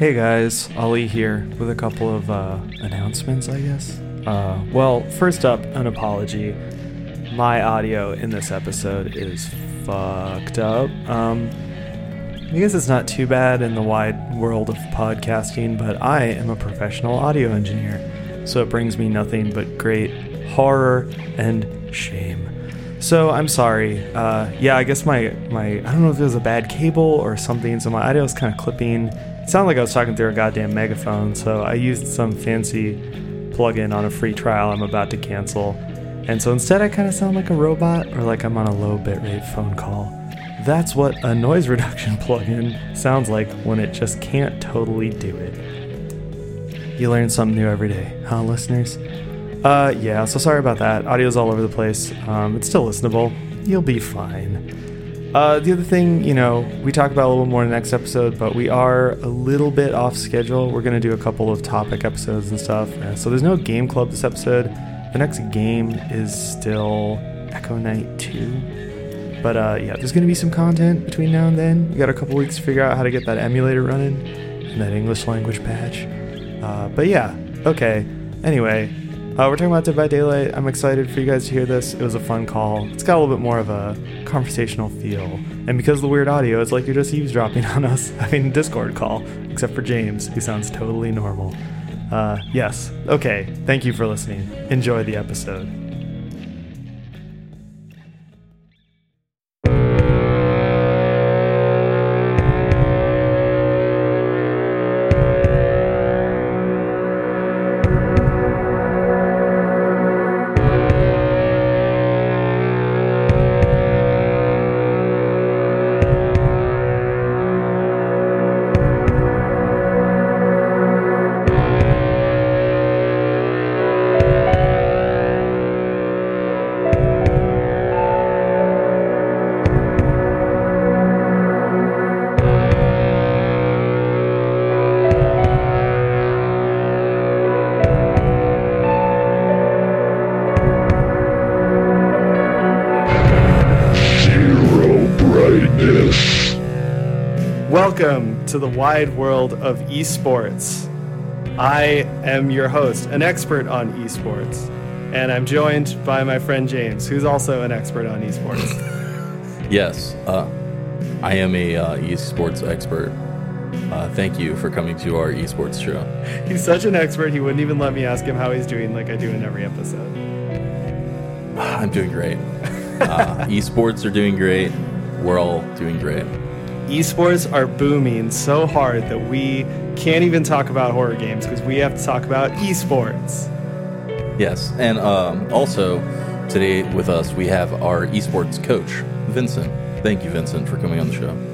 Hey guys, Ali here with a couple of uh, announcements, I guess. Uh, well, first up, an apology. My audio in this episode is fucked up. Um, I guess it's not too bad in the wide world of podcasting, but I am a professional audio engineer, so it brings me nothing but great horror and shame. So I'm sorry. Uh, yeah, I guess my my I don't know if it was a bad cable or something. So my audio is kind of clipping. Sounded like I was talking through a goddamn megaphone. So I used some fancy plugin on a free trial I'm about to cancel. And so instead, I kind of sound like a robot or like I'm on a low bitrate phone call. That's what a noise reduction plugin sounds like when it just can't totally do it. You learn something new every day, huh, listeners? Uh, yeah, so sorry about that. Audio's all over the place. Um, it's still listenable. You'll be fine. Uh, the other thing, you know, we talk about a little more in the next episode, but we are a little bit off schedule. We're going to do a couple of topic episodes and stuff. Uh, so there's no game club this episode. The next game is still Echo Night 2. But uh, yeah, there's going to be some content between now and then. We got a couple weeks to figure out how to get that emulator running and that English language patch. Uh, but yeah, okay. Anyway, uh, we're talking about Dead by Daylight. I'm excited for you guys to hear this. It was a fun call. It's got a little bit more of a conversational feel. And because of the weird audio, it's like you're just eavesdropping on us having a Discord call, except for James, who sounds totally normal. Uh, yes. Okay. Thank you for listening. Enjoy the episode. To the wide world of esports. I am your host, an expert on esports, and I'm joined by my friend James, who's also an expert on esports. Yes, uh, I am a uh, esports expert. Uh, thank you for coming to our esports show. he's such an expert, he wouldn't even let me ask him how he's doing like I do in every episode. I'm doing great. Uh, esports are doing great. We're all doing great. Esports are booming so hard that we can't even talk about horror games because we have to talk about esports. Yes, and um, also today with us we have our esports coach, Vincent. Thank you, Vincent, for coming on the show.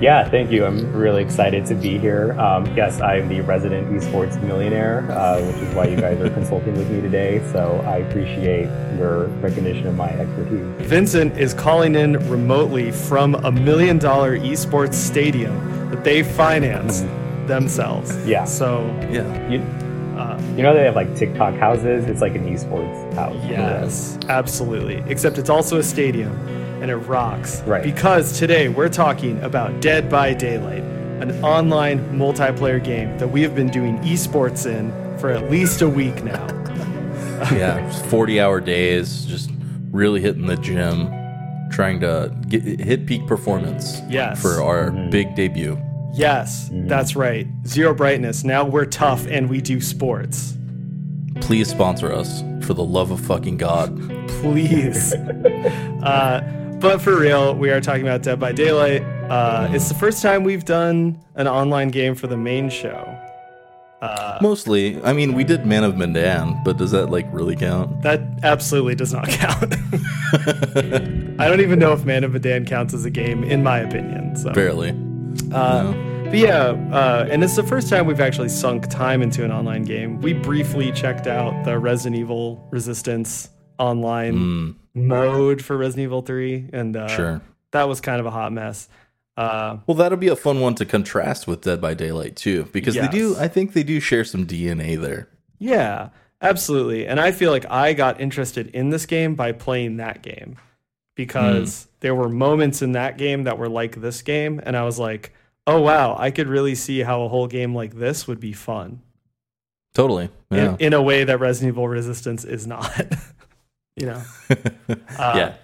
Yeah, thank you. I'm really excited to be here. Um, yes, I'm the resident esports millionaire, uh, which is why you guys are consulting with me today. So I appreciate your recognition of my expertise. Vincent is calling in remotely from a million dollar esports stadium that they financed themselves. Yeah. So, Yeah, You, uh, you know they have like TikTok houses? It's like an esports house. yes, absolutely. Except it's also a stadium and it rocks. Right. Because today we're talking about Dead by Daylight, an online multiplayer game that we have been doing esports in for at least a week now. yeah, 40 hour days, just really hitting the gym, trying to get, hit peak performance Yes. for our big debut. Yes, that's right. Zero brightness. Now we're tough and we do sports. Please sponsor us for the love of fucking God. please. uh, but for real, we are talking about Dead by Daylight. Uh, it's the first time we've done an online game for the main show. Mostly, I mean, we did Man of Medan, but does that like really count? That absolutely does not count. I don't even know if Man of Medan counts as a game, in my opinion. So, Barely. uh, No. but yeah, uh, and it's the first time we've actually sunk time into an online game. We briefly checked out the Resident Evil Resistance online Mm, mode for Resident Evil 3, and uh, sure. that was kind of a hot mess. Uh, Well, that'll be a fun one to contrast with Dead by Daylight too, because they do. I think they do share some DNA there. Yeah, absolutely. And I feel like I got interested in this game by playing that game because there were moments in that game that were like this game. And I was like, oh wow, I could really see how a whole game like this would be fun Totally. Yeah. in, in a way that Resident Evil Resistance is not. you know. Uh, yeah.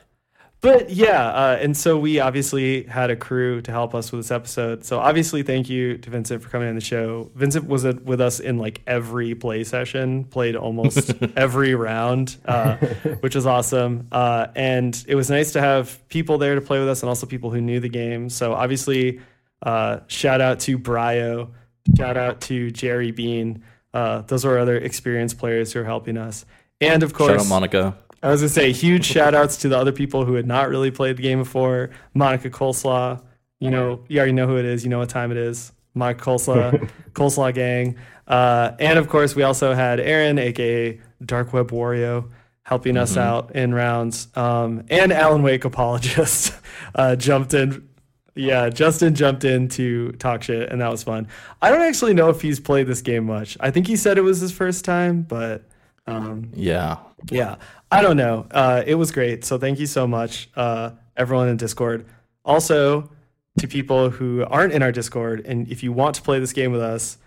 But yeah, uh, and so we obviously had a crew to help us with this episode. So obviously, thank you to Vincent for coming on the show. Vincent was with us in like every play session, played almost every round, uh, which was awesome. Uh, and it was nice to have people there to play with us, and also people who knew the game. So obviously, uh, shout out to Brio, shout out to Jerry Bean. Uh, those are other experienced players who are helping us, and of course, Shout out Monica. I was gonna say huge shout outs to the other people who had not really played the game before. Monica Coleslaw, you know, you already know who it is, you know what time it is. Monica Coleslaw, Coleslaw Gang. Uh, and of course, we also had Aaron, aka Dark Web Wario, helping us out in rounds. Um, and Alan Wake Apologist uh, jumped in. Yeah, Justin jumped in to talk shit, and that was fun. I don't actually know if he's played this game much. I think he said it was his first time, but um, Yeah. yeah, I don't know. Uh, it was great. So thank you so much, uh, everyone in Discord. Also, to people who aren't in our Discord, and if you want to play this game with us,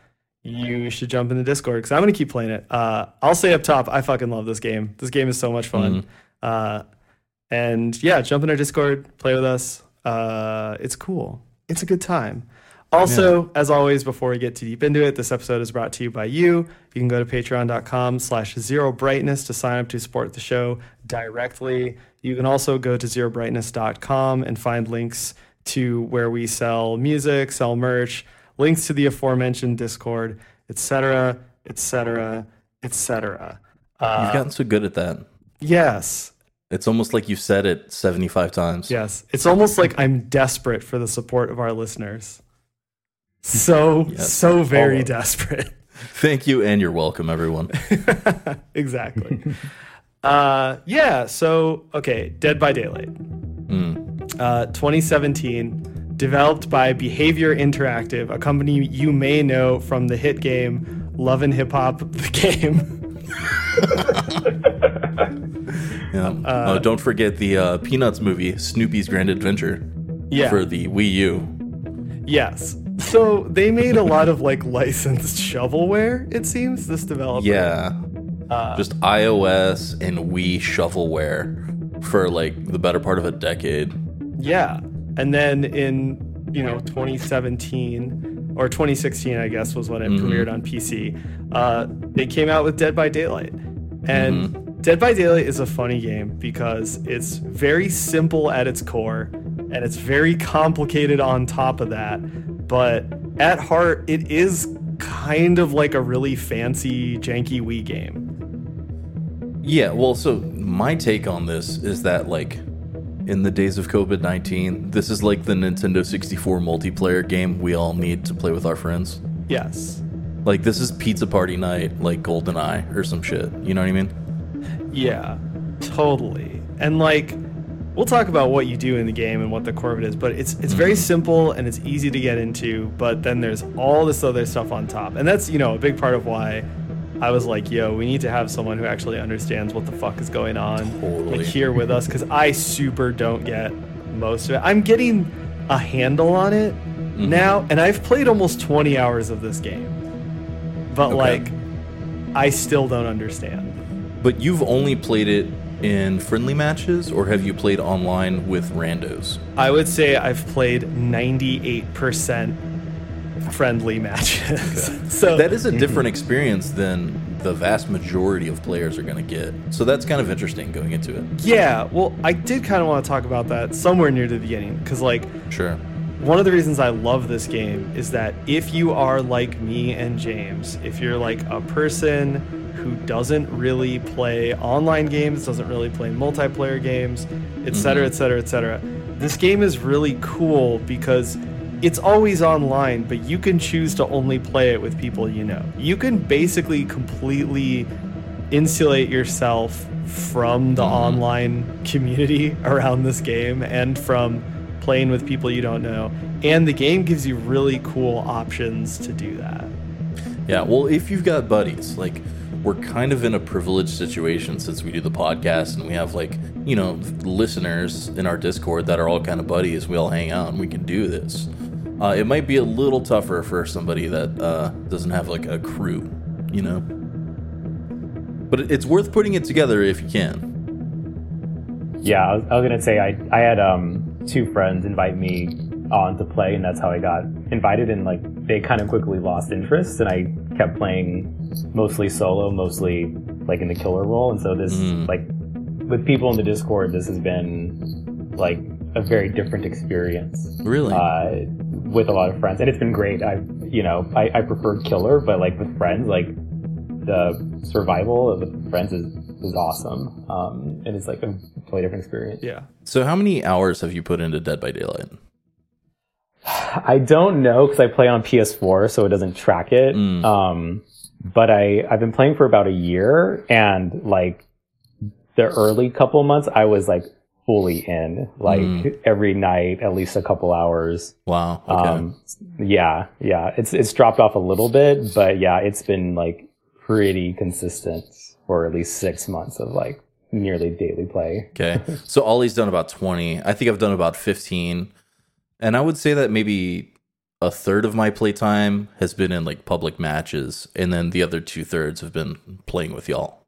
you should jump in the Discord because I'm going to keep playing it. Uh, I'll say up top, I fucking love this game. This game is so much fun. Uh, and yeah, jump in our Discord, play with us. Uh, it's cool. It's a good time. Also, as always, before we get too deep into it, this episode is brought to you by you. You can go to patreon.com slash zero brightness to sign up to support the show directly. You can also go to zerobrightness.com and find links to where we sell music, sell merch, links to the aforementioned Discord, etc., etc., etc. You've gotten so good at that. Yes, It's almost like you've said it 75 times. Yes. It's almost like I'm desperate for the support of our listeners. So, Yes. so very desperate. Thank you, and you're welcome, everyone. exactly. uh, yeah. So, okay. Dead by Daylight. Uh, 2017, developed by Behaviour Interactive, a company you may know from the hit game Love and Hip Hop, the game. Yeah. Uh, don't forget the uh, Peanuts movie, Snoopy's Grand Adventure, Yeah. for the Wii U. yes. So they made a lot of like licensed shovelware, it seems, this developer. Yeah. Uh, Just iOS and Wii shovelware for like the better part of a decade. Yeah. And then in, you know, 2017 or 2016, I guess, was when it premiered on PC, uh, they came out with Dead by Daylight. And Dead by Daylight is a funny game because it's very simple at its core and it's very complicated on top of that. But at heart, it is kind of like a really fancy, janky Wii game. Yeah, well, so my take on this is that, like, in the days of COVID 19, this is like the Nintendo 64 multiplayer game we all need to play with our friends. Yes. Like, this is Pizza Party Night, like GoldenEye or some shit. You know what I mean? Yeah, totally. And like, we'll talk about what you do in the game and what the core of it is, but it's it's very mm-hmm. simple and it's easy to get into. But then there's all this other stuff on top, and that's you know a big part of why I was like, yo, we need to have someone who actually understands what the fuck is going on Totally. like here with us because I super don't get most of it. I'm getting a handle on it mm-hmm. now, and I've played almost 20 hours of this game, but Okay. like, I still don't understand. But you've only played it in friendly matches, or have you played online with randos? I would say I've played 98% friendly matches. so That is a different experience than the vast majority of players are going to get. So that's kind of interesting going into it. yeah, well, I did kind of want to talk about that somewhere near the beginning because like Sure. one of the reasons I love this game is that if you are like me and James, if you're like a person who doesn't really play online games, doesn't really play multiplayer games, etc., mm-hmm. etc., et cetera, et cetera, this game is really cool because it's always online, but you can choose to only play it with people you know. You can basically completely insulate yourself from the mm-hmm. online community around this game and from playing with people you don't know. And the game gives you really cool options to do that. Yeah, well, if you've got buddies, like we're kind of in a privileged situation since we do the podcast and we have like, you know, listeners in our Discord that are all kind of buddies. We all hang out and we can do this. Uh, it might be a little tougher for somebody that uh, doesn't have like a crew, you know. But it's worth putting it together if you can. Yeah, I was, I was gonna say I I had um two friends invite me on to play, and that's how I got invited. And like they kind of quickly lost interest, and I kept playing mostly solo, mostly like in the killer role. And so this Mm. like with people in the Discord, this has been like a very different experience Really? uh, with a lot of friends, and it's been great. I you know I, I prefer killer, but like with friends, like the survival with friends is is awesome, um, and it's like a totally different experience. Yeah. so, how many hours have you put into Dead by Daylight? I don't know because I play on PS4, so it doesn't track it. Mm. Um, but I I've been playing for about a year, and like the early couple months, I was like fully in, like Mm. every night, at least a couple hours. Wow. Okay. Um, yeah, yeah, it's it's dropped off a little bit, but yeah, it's been like pretty consistent for at least six months of like nearly daily play. Okay. So Ollie's done about 20. I think I've done about 15. And I would say that maybe a third of my playtime has been in like public matches. And then the other two thirds have been playing with y'all.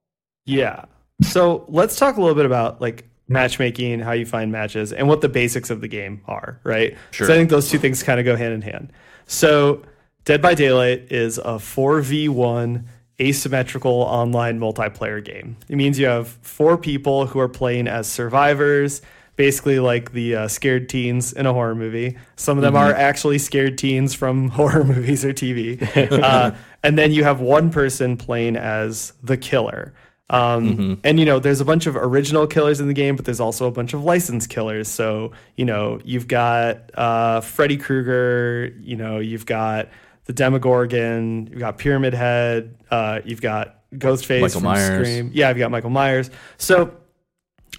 Yeah. So let's talk a little bit about like matchmaking, how you find matches, and what the basics of the game are, right? Sure. So I think those two things kind of go hand in hand. So Dead by Daylight is a 4v1 asymmetrical online multiplayer game. It means you have four people who are playing as survivors, basically like the uh, scared teens in a horror movie. Some of them are actually scared teens from horror movies or TV. uh, and then you have one person playing as the killer. Um, And you know, there's a bunch of original killers in the game, but there's also a bunch of licensed killers. So you know, you've got uh, Freddy Krueger. You know, you've got the Demogorgon. You've got Pyramid Head. Uh, you've got Ghostface Michael from Myers. Scream. Yeah, I've got Michael Myers. So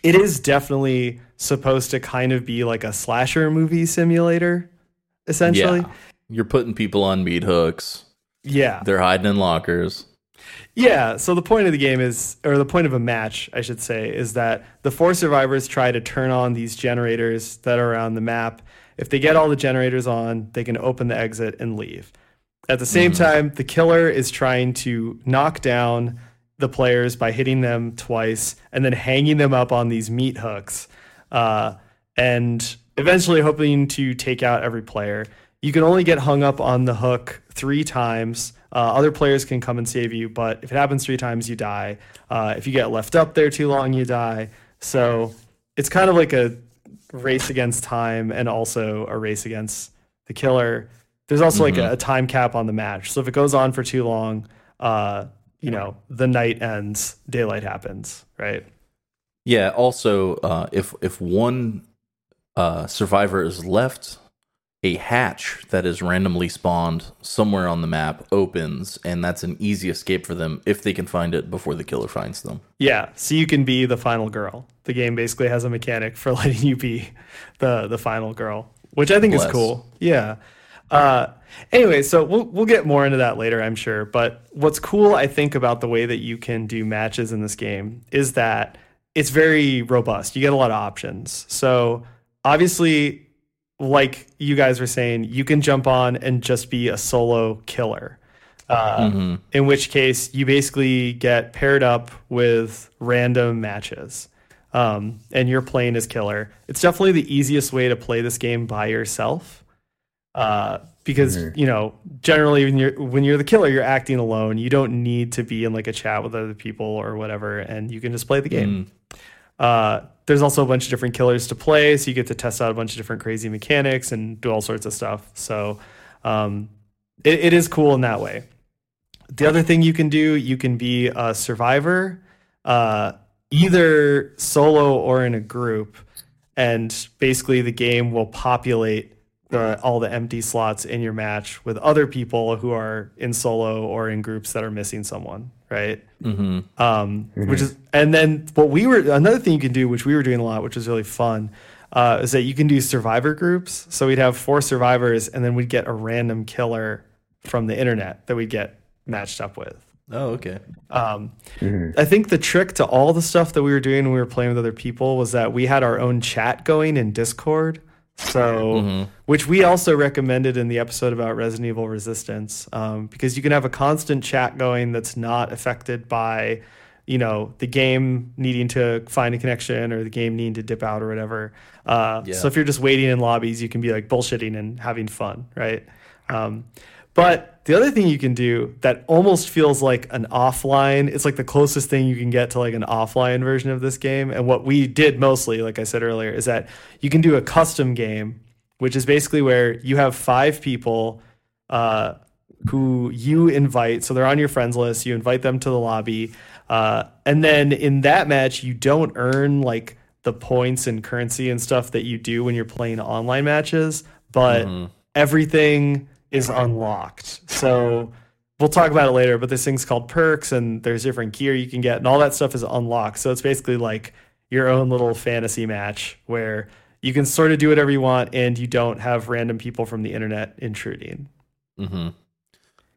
it is definitely supposed to kind of be like a slasher movie simulator, essentially. Yeah. You're putting people on meat hooks. Yeah. They're hiding in lockers. Yeah, so the point of the game is, or the point of a match, I should say, is that the four survivors try to turn on these generators that are around the map. If they get all the generators on, they can open the exit and leave. At the same mm-hmm. time, the killer is trying to knock down the players by hitting them twice and then hanging them up on these meat hooks, uh, and eventually hoping to take out every player. You can only get hung up on the hook three times. Uh, other players can come and save you, but if it happens three times, you die. Uh, if you get left up there too long, you die. So it's kind of like a race against time and also a race against the killer. There's also like a, a time cap on the match. So if it goes on for too long, uh, you know, the night ends, daylight happens, right? Yeah. Also, uh, if if one uh, survivor is left, a hatch that is randomly spawned somewhere on the map opens, and that's an easy escape for them if they can find it before the killer finds them. Yeah, so you can be the final girl. The game basically has a mechanic for letting you be the the final girl, which I think Bless. is cool. Yeah. Uh, anyway, so we'll we'll get more into that later, I'm sure. But what's cool, I think, about the way that you can do matches in this game is that it's very robust. You get a lot of options. So obviously, like you guys were saying, you can jump on and just be a solo killer. Uh, In which case, you basically get paired up with random matches, um, and you're playing as killer. It's definitely the easiest way to play this game by yourself, uh, because you know generally when you're when you're the killer, you're acting alone. You don't need to be in like a chat with other people or whatever, and you can just play the game. Uh, there's also a bunch of different killers to play, so you get to test out a bunch of different crazy mechanics and do all sorts of stuff. So um, it, it is cool in that way. The other thing you can do, you can be a survivor, uh, either solo or in a group, and basically the game will populate the, all the empty slots in your match with other people who are in solo or in groups that are missing someone, right? Mm-hmm. um, which is and then what we were another thing you can do which we were doing a lot which was really fun uh, is that you can do survivor groups so we'd have four survivors and then we'd get a random killer from the internet that we'd get matched up with Oh, okay. um, I think the trick to all the stuff that we were doing when we were playing with other people was that we had our own chat going in Discord. So, Mhm. which we also recommended in the episode about Resident Evil Resistance, um, because you can have a constant chat going that's not affected by, you know, the game needing to find a connection or the game needing to dip out or whatever. Uh, Yeah. So if you're just waiting in lobbies, you can be like bullshitting and having fun, right? Um, but the other thing you can do that almost feels like an offline, it's like the closest thing you can get to like an offline version of this game. And what we did mostly, like I said earlier, is that you can do a custom game, which is basically where you have five people uh, who you invite. So they're on your friends list. You invite them to the lobby. Uh, and then in that match, you don't earn like the points and currency and stuff that you do when you're playing online matches, but everything is unlocked. So we'll talk about it later, but this thing's called perks and there's different gear you can get and all that stuff is unlocked. So it's basically like your own little fantasy match where you can sort of do whatever you want and you don't have random people from the internet intruding. Mm-hmm.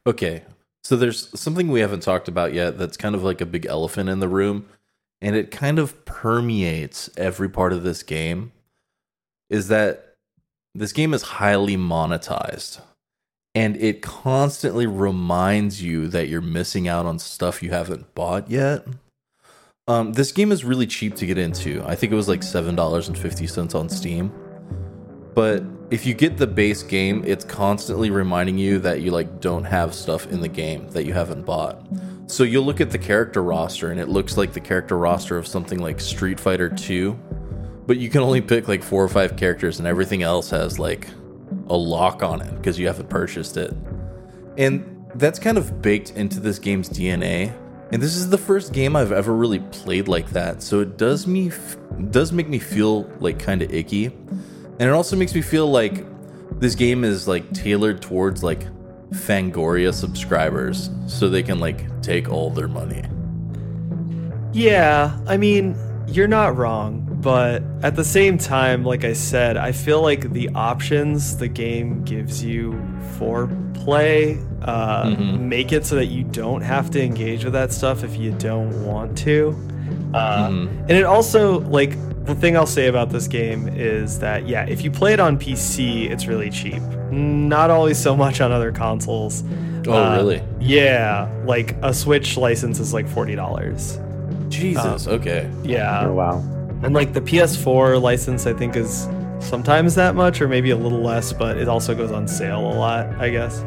Okay, so there's something we haven't talked about yet that's kind of like a big elephant in the room, and it kind of permeates every part of this game. Is that this game is highly monetized, and it constantly reminds you that you're missing out on stuff you haven't bought yet. Um, this game is really cheap to get into. I think it was like seven dollars and fifty cents on Steam. But if you get the base game, it's constantly reminding you that you like don't have stuff in the game that you haven't bought. So you'll look at the character roster and it looks like the character roster of something like Street Fighter 2, but you can only pick like four or five characters and everything else has like a lock on it because you haven't purchased it. And that's kind of baked into this game's DNA. And this is the first game I've ever really played like that. So it does me f- does make me feel like kind of icky. And it also makes me feel like this game is like tailored towards like Fangoria subscribers so they can like take all their money. Yeah, I mean, you're not wrong, but at the same time, like I said, I feel like the options the game gives you for play uh, Mhm. make it so that you don't have to engage with that stuff if you don't want to. Uh, Mhm. And it also, like, the thing I'll say about this game is that, yeah, if you play it on PC, it's really cheap. Not always so much on other consoles. Oh, Uh, really? Yeah, like a Switch license is like $40. Jesus. okay. Yeah. Oh wow. And like the PS4 license, I think is sometimes that much, or maybe a little less, but it also goes on sale a lot, I guess.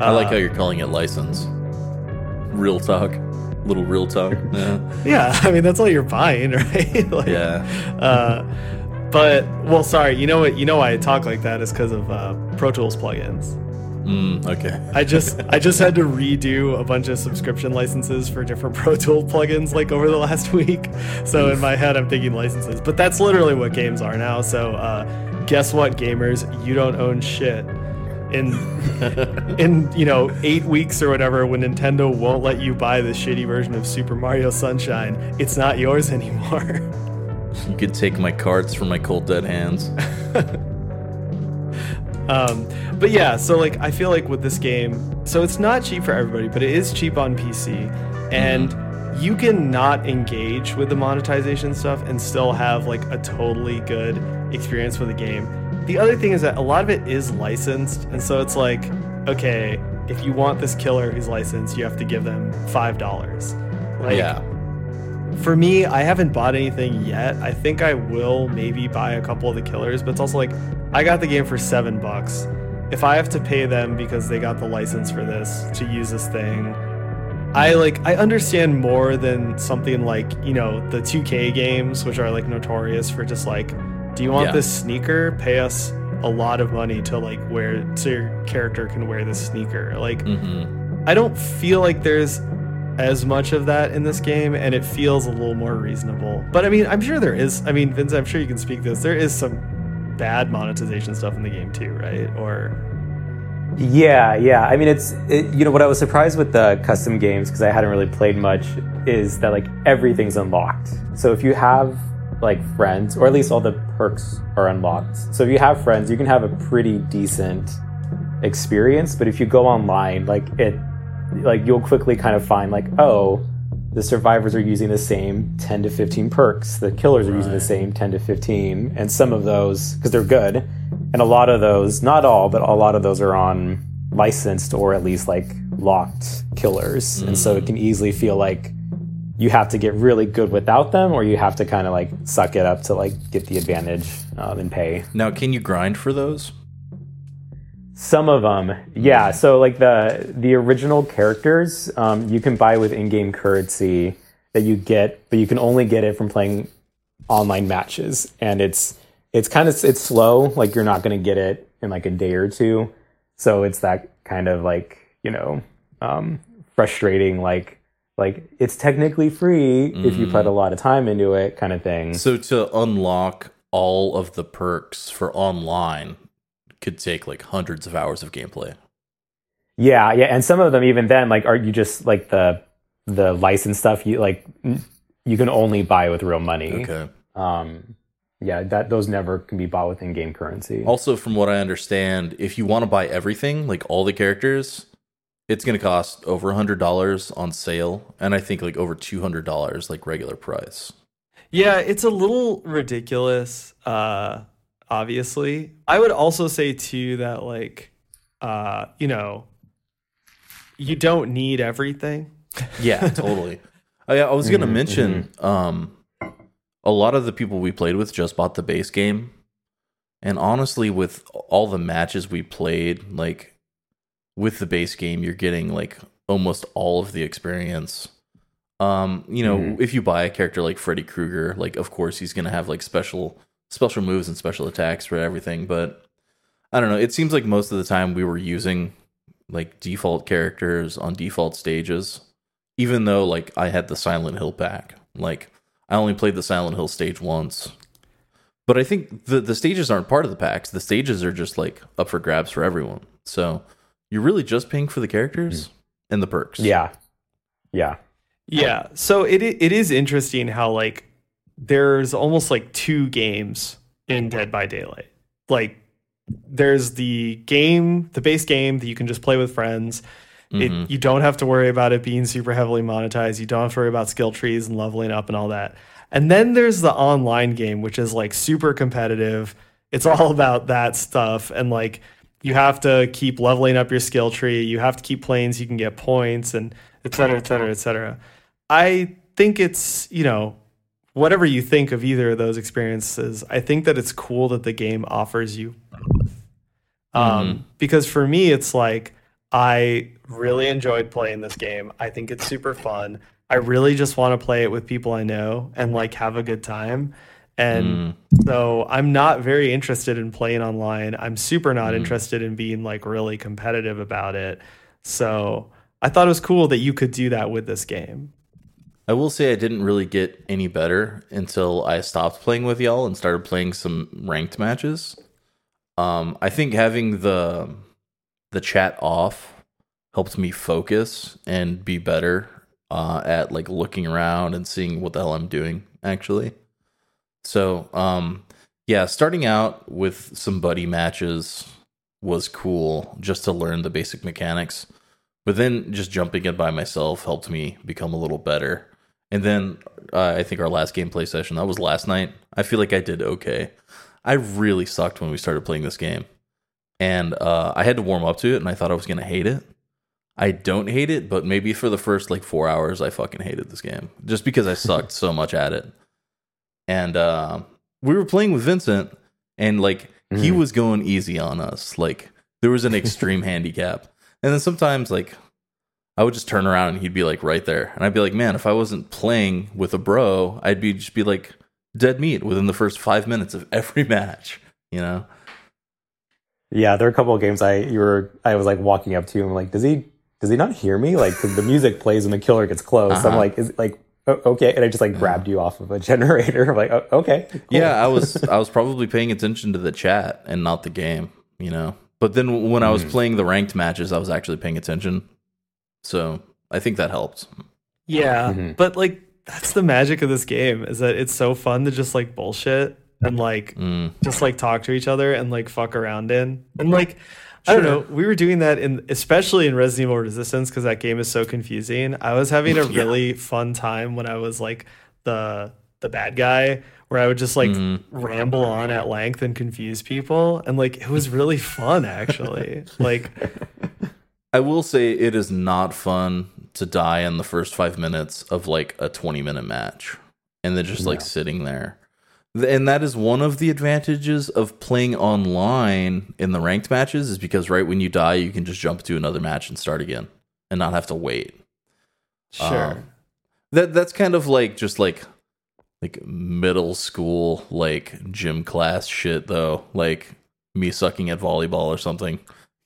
I like Uh, how you're calling it license. Real talk. Little real talk. Yeah. Yeah, I mean that's all you're buying, right? like, Yeah. Uh, but well, sorry. You know what? You know why I talk like that is because of uh, Pro Tools plugins. Mm, okay. I just I just had to redo a bunch of subscription licenses for different Pro Tool plugins like over the last week. So in my head I'm thinking licenses, but that's literally what games are now. So uh, guess what, gamers? You don't own shit. In in you know eight weeks or whatever, when Nintendo won't let you buy the shitty version of Super Mario Sunshine, it's not yours anymore. You could take my cards from my cold dead hands. Um, but yeah, so like I feel like with this game, so it's not cheap for everybody, but it is cheap on PC, and you can not engage with the monetization stuff and still have like a totally good experience with the game. The other thing is that a lot of it is licensed, and so it's like, okay, if you want this killer who's licensed, you have to give them five dollars. Like, yeah. For me, I haven't bought anything yet. I think I will maybe buy a couple of the killers, but it's also like I got the game for seven bucks. If I have to pay them because they got the license for this to use this thing, I like I understand more than something like, you know, the 2K games, which are like notorious for just like, do you want Yeah. this sneaker? Pay us a lot of money to like wear so your character can wear this sneaker. Like Mm-hmm. I don't feel like there's as much of that in this game, and it feels a little more reasonable. But I mean, I'm sure there is. I mean, Vince, I'm sure you can speak this. There is some bad monetization stuff in the game too, right? Or Yeah, yeah. I mean, it's it, you know what I was surprised with the custom games because I hadn't really played much is that like everything's unlocked. So if you have like friends, or at least all the perks are unlocked. So if you have friends, you can have a pretty decent experience. But if you go online, like it, like you'll quickly kind of find like, oh, the survivors are using the same 10 to 15 perks. The killers are using the same 10 to 15, and some of those because they're good and a lot of those, not all, but a lot of those are on licensed or at least like locked killers, and so it can easily feel like you have to get really good without them, or you have to kind of like suck it up to like get the advantage um, and pay. Now, can you grind for those? Some of them, yeah. So like the the original characters, um, you can buy with in-game currency that you get, but you can only get it from playing online matches, and it's it's kind of it's slow. Like you're not going to get it in like a day or two, so it's that kind of like you know um, frustrating like like it's technically free if you put a lot of time into it kind of thing. So to unlock all of the perks for online could take like hundreds of hours of gameplay. Yeah, yeah, and some of them even then like are you just like the the license stuff you like you can only buy with real money. Okay. Um yeah, that those never can be bought with in-game currency. Also, from what I understand, if you want to buy everything, like all the characters, it's going to cost over a hundred dollars on sale, and I think like over two hundred dollars like regular price. Yeah, it's a little ridiculous, uh, obviously. I would also say too that like uh, you know, you don't need everything. Yeah, totally. I, I was going to mention, um, a lot of the people we played with just bought the base game, and honestly, with all the matches we played, like with the base game, you're getting like almost all of the experience. Um, you know, if you buy a character like Freddy Krueger, like of course he's gonna have like special special moves and special attacks for everything, but I don't know. It seems like most of the time we were using like default characters on default stages, even though like I had the Silent Hill pack. Like I only played the Silent Hill stage once. But I think the the stages aren't part of the packs. The stages are just like up for grabs for everyone. So you're really just paying for the characters hmm. and the perks. yeah. Yeah. Yeah. So it it is interesting how like there's almost like two games in Dead by Daylight. Like there's the game, the base game that you can just play with friends. It, mm-hmm. you don't have to worry about it being super heavily monetized. You don't have to worry about skill trees and leveling up and all that. And then there's the online game, which is like super competitive. It's all about that stuff. And like you have to keep leveling up your skill tree. You have to keep playing so you can get points and et cetera, et cetera, et cetera. I think it's, you know, whatever you think of either of those experiences, I think that it's cool that the game offers you both. Um, mm-hmm. Because for me, it's like I really enjoyed playing this game. I think it's super fun. I really just want to play it with people I know and like have a good time. And mm. so I'm not very interested in playing online. I'm super not mm-hmm. interested in being like really competitive about it. So I thought it was cool that you could do that with this game. I will say I didn't really get any better until I stopped playing with y'all and started playing some ranked matches. Um, I think having the the chat off helped me focus and be better uh, at like looking around and seeing what the hell I'm doing actually. So, um, yeah, starting out with some buddy matches was cool just to learn the basic mechanics. But then just jumping in by myself helped me become a little better. And then uh, I think our last gameplay session, that was last night. I feel like I did okay. I really sucked when we started playing this game. And uh, I had to warm up to it, and I thought I was going to hate it. I don't hate it, but maybe for the first like four hours, I fucking hated this game just because I sucked so much at it. And uh, we were playing with Vincent, and like he was going easy on us. Like there was an extreme handicap. And then sometimes like I would just turn around and he'd be like right there. And I'd be like, man, if I wasn't playing with a bro, I'd be just be like dead meat within the first five minutes of every match, you know? Yeah, there are a couple of games I you were I was like walking up to him like, does he does he not hear me? Like the music plays when the killer gets close. I'm Uh-huh. like, is like okay, and I just like grabbed you off of a generator. I'm like, oh, okay, cool. Yeah, I was I was probably paying attention to the chat and not the game, you know. But then when I was playing the ranked matches, I was actually paying attention. So I think that helped. Yeah, Mhm. but like that's the magic of this game is that it's so fun to just like bullshit and like Mm. just like talk to each other and like fuck around in. And like I don't know, we were doing that in especially in Resident Evil Resistance because that game is so confusing. I was having a really fun time when I was like the the bad guy where I would just like Mhm. ramble on at length and confuse people, and like it was really fun actually. like I will say it is not fun to die in the first five minutes of like a 20 minute match and then just like sitting there. And that is one of the advantages of playing online in the ranked matches is because right when you die, you can just jump to another match and start again and not have to wait. sure. Um, that that's kind of like just like like middle school like gym class shit though, like me sucking at volleyball or something.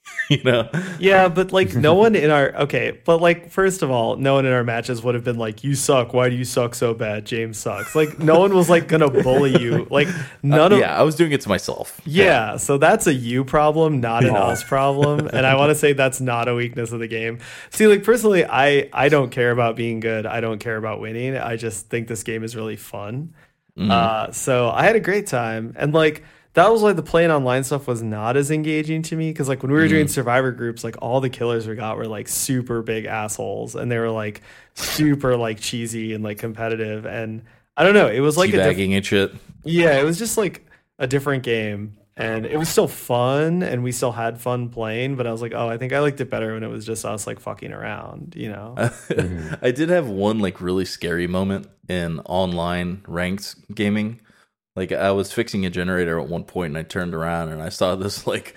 you know? Yeah, but like no one in our okay, but like first of all, no one in our matches would have been like, "You suck. Why do you suck so bad? James sucks." Like no one was like gonna bully you. Like none of yeah, I was doing it to myself. yeah. So that's a you problem, not an us problem. And I want to say that's not a weakness of the game. See, like personally, I I don't care about being good. I don't care about winning. I just think this game is really fun. Mhm. Uh, so I had a great time, and like that was why the playing online stuff was not as engaging to me because like when we were doing mm. survivor groups, like all the killers we got were like super big assholes, and they were like super like cheesy and like competitive, and I don't know, it was like a diff- and shit. yeah, it was just like a different game. And it was still fun and we still had fun playing, but I was like, oh, I think I liked it better when it was just us like fucking around, you know? I did have one like really scary moment in online ranked gaming. Like I was fixing a generator at one point and I turned around and I saw this like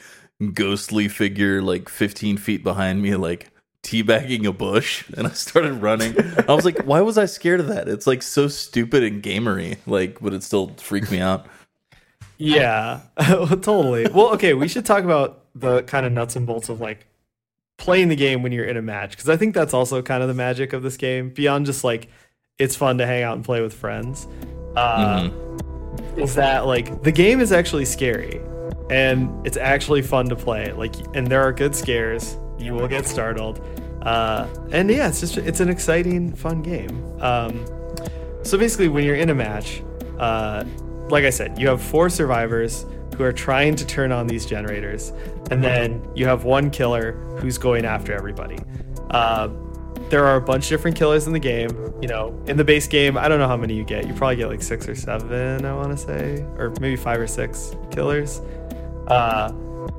ghostly figure like 15 feet behind me like teabagging a bush and I started running. I was like, why was I scared of that? It's like so stupid and gamery, like, but it still freaked me out. Yeah, totally. Well, okay, we should talk about the kind of nuts and bolts of like playing the game when you're in a match because I think that's also kind of the magic of this game beyond just like it's fun to hang out and play with friends. Uh, Is that like the game is actually scary and it's actually fun to play. Like, and there are good scares. You will get startled. Uh, and yeah, it's just it's an exciting, fun game. Um, so basically, when you're in a match, uh, like I said, you have four survivors who are trying to turn on these generators, and then you have one killer who's going after everybody. Uh, there are a bunch of different killers in the game. You know, in the base game, I don't know how many you get. You probably get like six or seven, I want to say, or maybe five or six killers. Uh,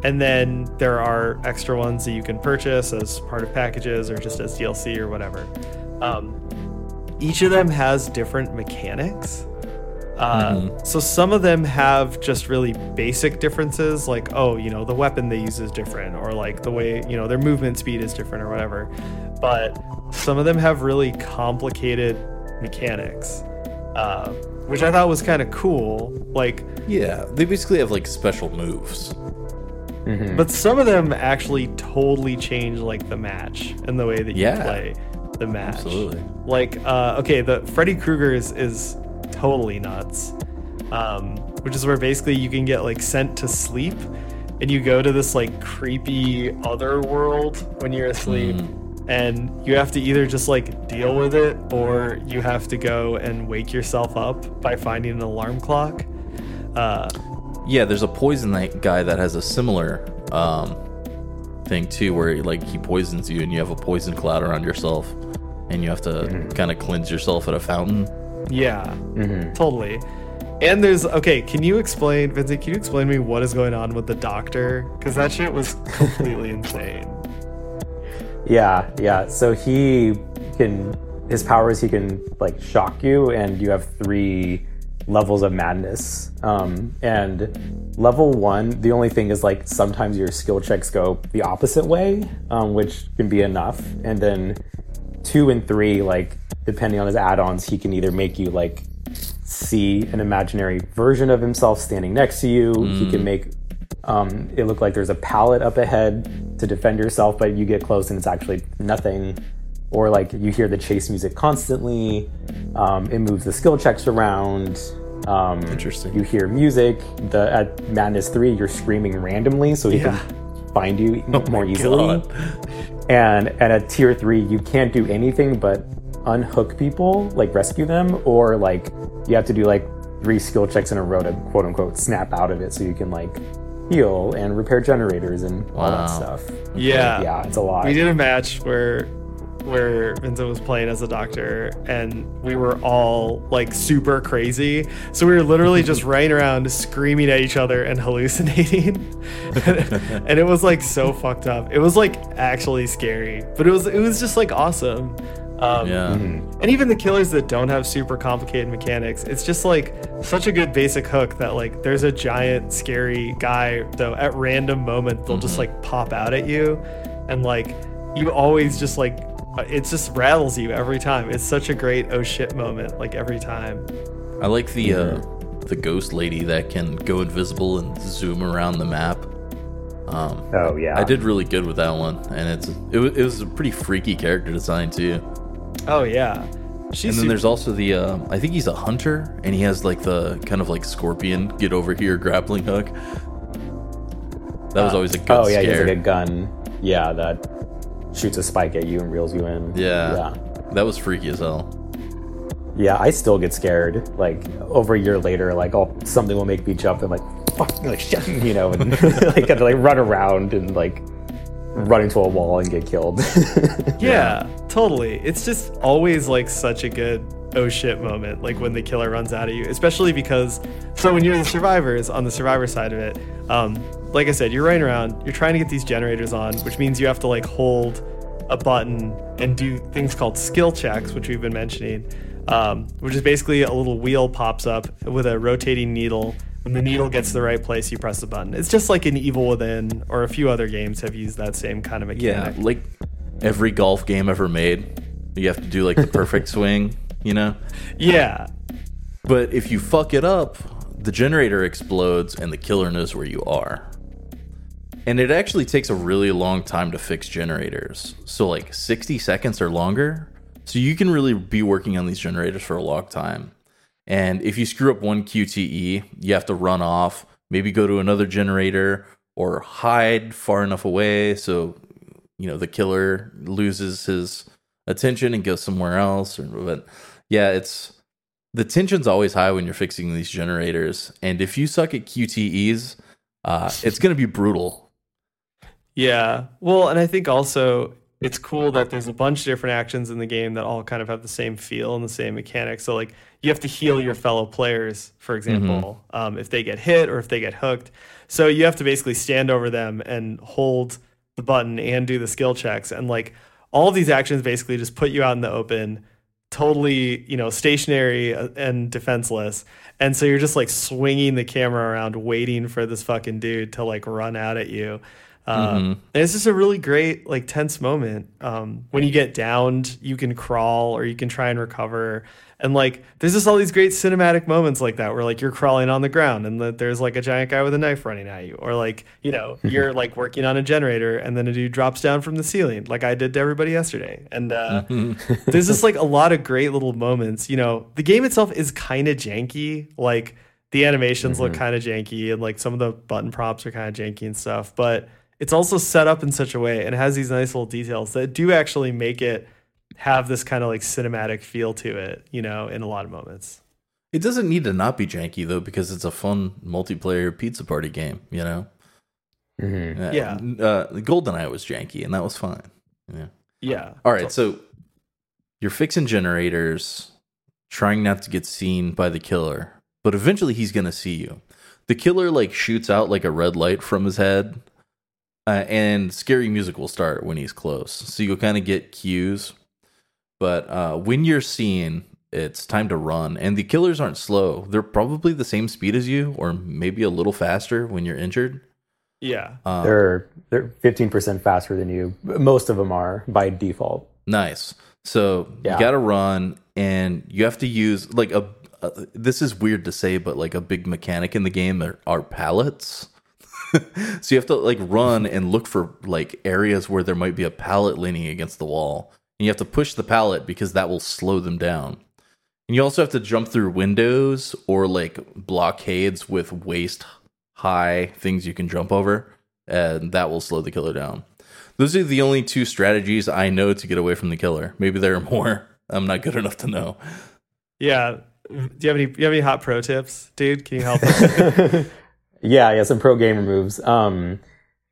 and then there are extra ones that you can purchase as part of packages or just as DLC or whatever. Um, each of them has different mechanics. Uh, So some of them have just really basic differences, like oh, you know, the weapon they use is different, or like the way you know their movement speed is different, or whatever. But some of them have really complicated mechanics, uh, which I thought was kind of cool. Like, Yeah, they basically have like special moves. Mhm. but some of them actually totally change like the match and the way that you Yeah. play the match. Absolutely. like uh okay the freddy krueger is, is totally nuts um which is where basically you can get like sent to sleep and you go to this like creepy other world when you're asleep and you have to either just like deal with it or you have to go and wake yourself up by finding an alarm clock. Uh Yeah, there's a poison that guy that has a similar um, thing too, where like he poisons you and you have a poison cloud around yourself, and you have to kind of cleanse yourself at a fountain. yeah. Mhm. totally. And there's okay can you explain vincent can you explain to me what is going on with the doctor? Because that shit was completely insane Yeah, yeah. So he can his powers he can like shock you, and you have three levels of madness. Um, and level one, the only thing is like sometimes your skill checks go the opposite way, um, which can be enough. And then two and three, like depending on his add-ons, he can either make you like see an imaginary version of himself standing next to you. He can make um, it looked like there's a pallet up ahead to defend yourself, but you get close and it's actually nothing. Or like you hear the chase music constantly. Um, it moves the skill checks around. Um, Interesting. You hear music. The at Madness Three, you're screaming randomly, so he Yeah. can find you Oh more easily. And and at tier three, you can't do anything but unhook people, like rescue them, or like you have to do like three skill checks in a row to quote unquote snap out of it, so you can like heal and repair generators and all that Wow. stuff. Yeah. Yeah, it's a lot. We did a match where where Vincent was playing as a doctor, and we were all like super crazy. So we were literally just running around screaming at each other and hallucinating, and it was like so fucked up. It was like actually scary, but it was it was just like awesome. Um, Yeah. and even the killers that don't have super complicated mechanics, it's just like such a good basic hook that like there's a giant scary guy though at random moments they'll just like pop out at you and like you always just like uh, it just rattles you every time. It's such a great oh shit moment like every time. I like the uh, the ghost lady that can go invisible and zoom around the map. Um, Oh yeah. I did really good with that one, and it's it, wa- it was a pretty freaky character design too. Oh yeah. She's And then there's also the uh, I think he's a hunter, and he has like the kind of like scorpion get over here grappling hook. That was always a good oh yeah, he has like a gun. Yeah, that shoots a spike at you and reels you in. yeah, yeah, that was freaky as hell. yeah. I still get scared. Like over a year later, like oh, something will make me jump and like fuck, like shit, you know, and like gotta like run around and like run into a wall and get killed. Yeah, totally. It's just always like such a good oh shit moment, like when the killer runs out of you, especially because so when you're the survivors on the survivor side of it, um, like I said, you're running around, you're trying to get these generators on, which means you have to like hold a button and do things called skill checks, which we've been mentioning, um, which is basically a little wheel pops up with a rotating needle. When the needle gets the right place, you press the button. It's just like an Evil Within, or a few other games have used that same kind of mechanic. Yeah, like every golf game ever made, you have to do like the perfect swing, you know. Yeah, But if you fuck it up, the generator explodes and the killer knows where you are. And it actually takes a really long time to fix generators. So, like 60 seconds or longer. So, you can really be working on these generators for a long time. And if you screw up one QTE, you have to run off, maybe go to another generator or hide far enough away so, you know, the killer loses his attention and goes somewhere else. Or, but yeah, it's the tension's always high when you're fixing these generators, and if you suck at QTEs, uh, it's going to be brutal. Yeah. Well, and I think also it's cool that there's a bunch of different actions in the game that all kind of have the same feel and the same mechanics. So, like, you have to heal your fellow players, for example, um, if they get hit or if they get hooked. So, you have to basically stand over them and hold the button and do the skill checks. And, like, all these actions basically just put you out in the open, totally, you know, stationary uh, and defenseless. And so you're just like swinging the camera around, waiting for this fucking dude to like run out at you. Um, And it's just a really great, like, tense moment. Um, when you get downed, you can crawl or you can try and recover. And like, there's just all these great cinematic moments like that where like you're crawling on the ground and there's like a giant guy with a knife running at you, or like, you know, you're like working on a generator and then a dude drops down from the ceiling, like I did to everybody yesterday. And uh, there's just like a lot of great little moments. You know, the game itself is kind of janky. Like the animations look kind of janky and like some of the button props are kind of janky and stuff, but it's also set up in such a way and has these nice little details that do actually make it have this kind of like cinematic feel to it, you know, in a lot of moments. It doesn't need to not be janky though, because it's a fun multiplayer pizza party game. You know, Mhm. Yeah. Uh, GoldenEye was janky, and that was fine. Yeah. Yeah. All right, so you're fixing generators, trying not to get seen by the killer, but eventually he's gonna see you. The killer like shoots out like a red light from his head, uh, and scary music will start when he's close. So you'll kind of get cues, but uh, when you're seen, it's time to run. And the killers aren't slow; they're probably the same speed as you, or maybe a little faster when you're injured. Yeah. Uh, They're they're 15% faster than you. Most of them are by default. Nice. So Yeah. you got to run, and you have to use like a. Uh, this is weird to say, but like a big mechanic in the game are, are pallets. so you have to like run and look for like areas where there might be a pallet leaning against the wall, and you have to push the pallet because that will slow them down. And you also have to jump through windows or like blockades with waist high things you can jump over, and that will slow the killer down. Those are the only two strategies I know to get away from the killer. Maybe there are more. I'm not good enough to know. Yeah. Do you have any do you have any hot pro tips, dude? Can you help us? Yeah, yeah, some pro gamer moves. Um,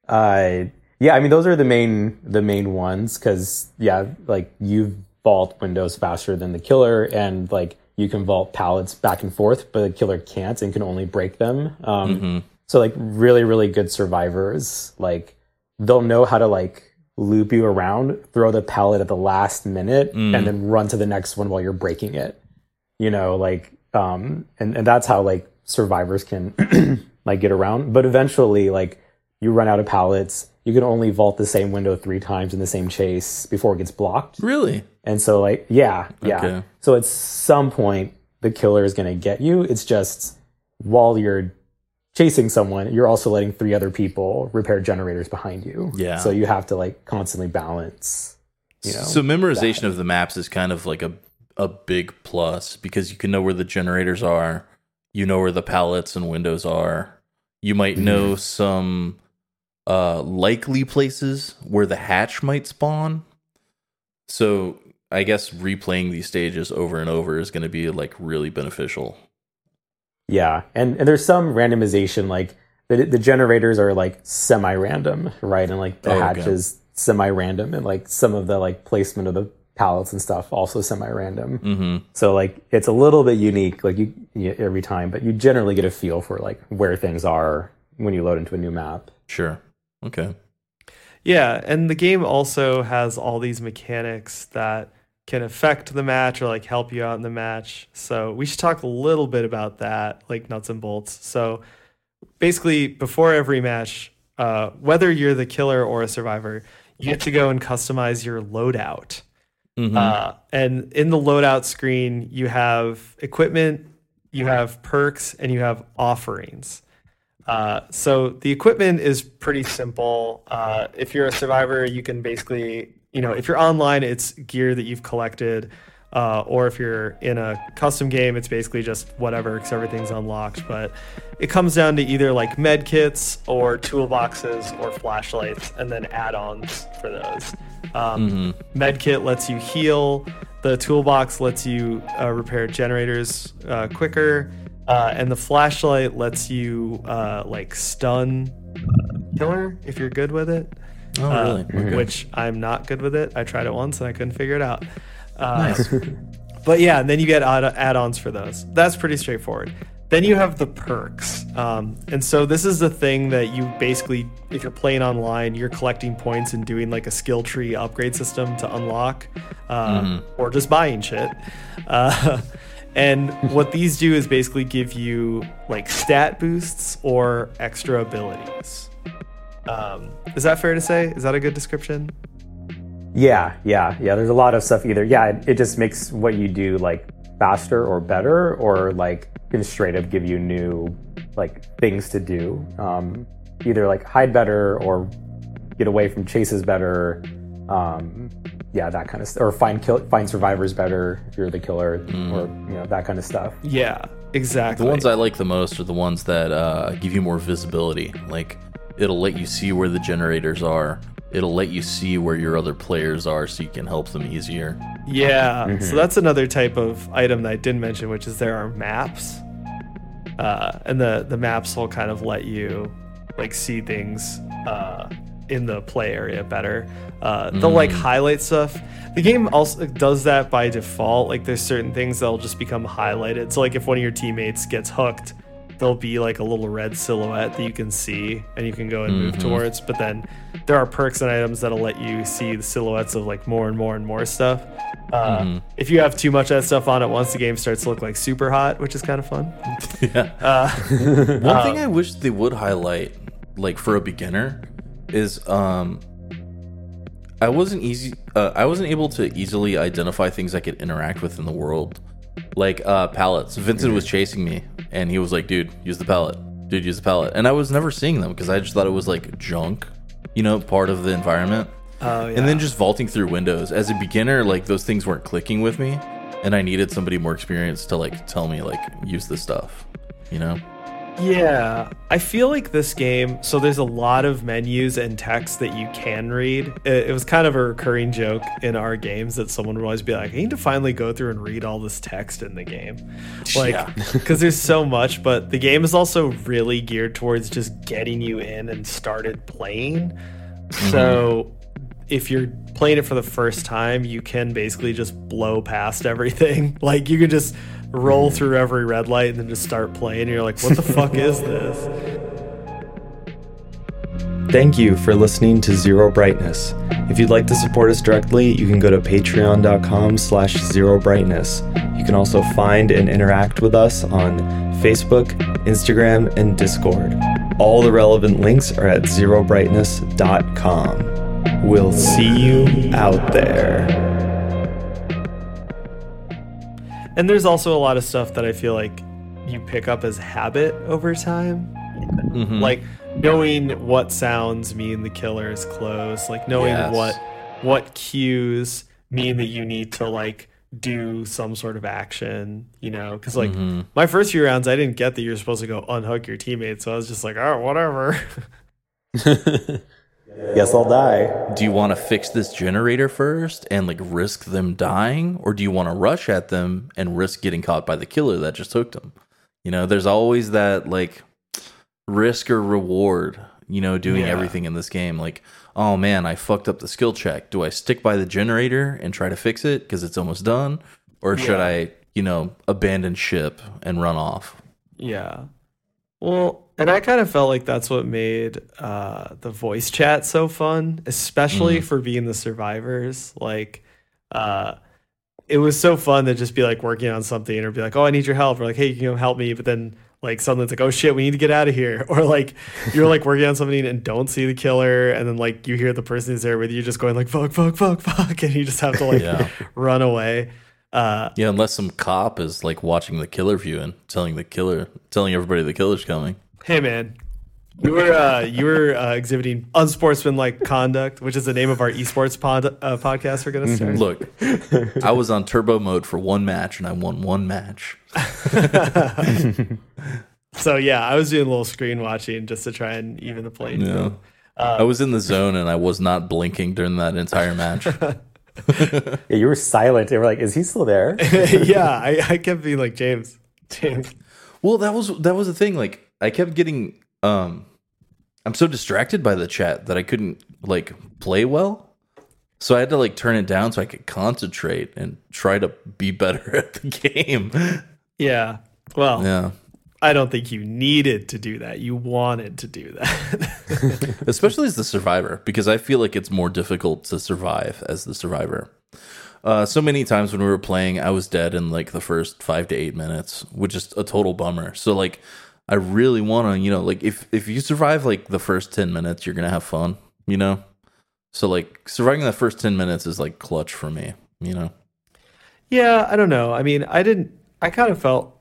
uh, yeah, I mean those are the main the main ones because yeah, like you vault windows faster than the killer, and like you can vault pallets back and forth, but the killer can't and can only break them. Um, So like really really good survivors, like they'll know how to like loop you around, throw the pallet at the last minute, and then run to the next one while you're breaking it. You know, like um, and and that's how like survivors can like get around. But eventually, like you run out of pallets. You can only vault the same window three times in the same chase before it gets blocked. Really? And so, like, yeah, yeah. Okay. So at some point, the killer is going to get you. It's just while you're chasing someone, you're also letting three other people repair generators behind you. Yeah. So you have to like constantly balance. You know. so memorization of the maps is kind of like a a big plus because you can know where the generators are, you know where the pallets and windows are. You might Mm-hmm. know some uh likely places where the hatch might spawn. So I guess replaying these stages over and over is going to be like really beneficial. Yeah, and and there's some randomization like the the generators are like semi-random, right? And like the Oh, hatch okay. is semi-random, and like some of the like placement of the pallets and stuff also semi-random. hmm So like it's a little bit unique, like you, you every time, but you generally get a feel for like where things are when you load into a new map. Sure. Okay. Yeah, and the game also has all these mechanics that can affect the match or like help you out in the match. So we should talk a little bit about that, like nuts and bolts. So basically, before every match, uh, whether you're the killer or a survivor, you get to go and customize your loadout. Mhm. Uh, and in the loadout screen, you have equipment, you have perks, and you have offerings. Uh, so the equipment is pretty simple. Uh, if you're a survivor, you can basically, you know, if you're online, it's gear that you've collected. Uh, or if you're in a custom game, it's basically just whatever because everything's unlocked. But it comes down to either like med kits or toolboxes or flashlights, and then add-ons for those. Um, Med kit lets you heal. The toolbox lets you uh, repair generators uh, quicker, uh, and the flashlight lets you uh, like stun killer if you're good with it. Oh, Uh, really? Which I'm not good with it. I tried it once and I couldn't figure it out. Uh, but yeah, and then you get add- add-ons for those. That's pretty straightforward. Then you have the perks, um, and so this is the thing that you basically, if you're playing online, you're collecting points and doing like a skill tree upgrade system to unlock, uh, or just buying shit. Uh, and what these do is basically give you like stat boosts or extra abilities. Um, is that fair to say? Is that a good description? Yeah, yeah, yeah. There's a lot of stuff either. Yeah, it, it just makes what you do like faster or better, or like can straight up give you new like things to do. Um, either like hide better or get away from chases better. Um, yeah, that kind of stuff. Or find kill, find survivors better if you're the killer, or you know that kind of stuff. Yeah, exactly. The ones I like the most are the ones that uh, give you more visibility. Like it'll let you see where the generators are. It'll let you see where your other players are, so you can help them easier. Yeah, so that's another type of item that I didn't mention, which is there are maps, uh, and the the maps will kind of let you like see things uh, in the play area better. Uh, they'll like highlight stuff. The game also does that by default. Like there's certain things that'll just become highlighted. So like if one of your teammates gets hooked, there'll be like a little red silhouette that you can see and you can go and move towards. But then there are perks and items that'll let you see the silhouettes of like more and more and more stuff. Uh, If you have too much of that stuff on at once, the game starts to look like Superhot, which is kind of fun. yeah. Uh, One thing I wish they would highlight, like for a beginner, is um, I wasn't easy. Uh, I wasn't able to easily identify things I could interact with in the world, like uh, pallets. Vincent was chasing me, and he was like, "Dude, use the pallet. Dude, use the pallet." And I was never seeing them because I just thought it was like junk, you know, part of the environment. Oh, yeah. And then just vaulting through windows as a beginner, like those things weren't clicking with me, and I needed somebody more experienced to like tell me like use this stuff, you know. Yeah, I feel like this game. So there's a lot of menus and text that you can read. It, it was kind of a recurring joke in our games that someone would always be like, "I need to finally go through and read all this text in the game," like Yeah. because there's so much. But the game is also really geared towards just getting you in and started playing. Mm-hmm. So if you're playing it for the first time, you can basically just blow past everything. Like you can just roll through every red light and then just start playing. You're like, what the fuck is this? Thank you for listening to Zero Brightness. If you'd like to support us directly, you can go to patreon.com slash zero brightness. You can also find and interact with us on Facebook, Instagram, and Discord. All the relevant links are at zerobrightness.com. We'll see you out there. And there's also a lot of stuff that I feel like you pick up as habit over time. Mhm. Like knowing what sounds mean the killer is close, like knowing Yes. what what cues mean that you need to like do some sort of action, you know? Because like Mhm. my first few rounds, I didn't get that you're supposed to go unhook your teammates, so I was just like, all right, whatever. Guess I'll die. do you want to fix this generator first and like risk them dying? Or do you want to rush at them and risk getting caught by the killer that just hooked them you know there's always that like risk or reward you know doing Yeah. everything in this game. Like oh man i fucked up the skill check. Do i stick by the generator and try to fix it because it's almost done? Or should i you know abandon ship and run off? Yeah. Well, and I kind of felt like that's what made uh, the voice chat so fun, especially for being the survivors. Like, uh, it was so fun to just be like working on something or be like, "Oh, I need your help," or like, "Hey, you can help me," but then like suddenly it's like, "Oh shit, we need to get out of here," or like you're like working on something and don't see the killer, and then like you hear the person who's there with you just going like, "Fuck, fuck, fuck, fuck," and you just have to like Yeah. run away. Uh, yeah unless some cop is like watching the killer view and telling the killer telling everybody the killer's coming Hey man, you were uh, you were uh, exhibiting unsportsmanlike conduct, which is the name of our esports pod, uh, podcast we're gonna start. Look, I was on turbo mode for one match and I won one match. So yeah, I was doing a little screen watching just to try and even the playing Yeah. field. I was in the zone and I was not blinking during that entire match. Yeah, you were silent. You were like, "Is he still there?" yeah, I, I kept being like James, James. well, that was that was the thing. Like I kept getting um I'm so distracted by the chat that I couldn't like play well. So I had to like turn it down so I could concentrate and try to be better at the game. Yeah. Well, Yeah. I don't think you needed to do that. You wanted to do that. especially as the survivor because i feel like it's more difficult to survive as the survivor uh, so many times when we were playing i was dead in like the first five to eight minutes which is a total bummer so like i really want to you know like if if you survive like the first 10 minutes you're gonna have fun you know so like surviving the first 10 minutes is like clutch for me you know Yeah, I don't know. I mean, I didn't. I kind of felt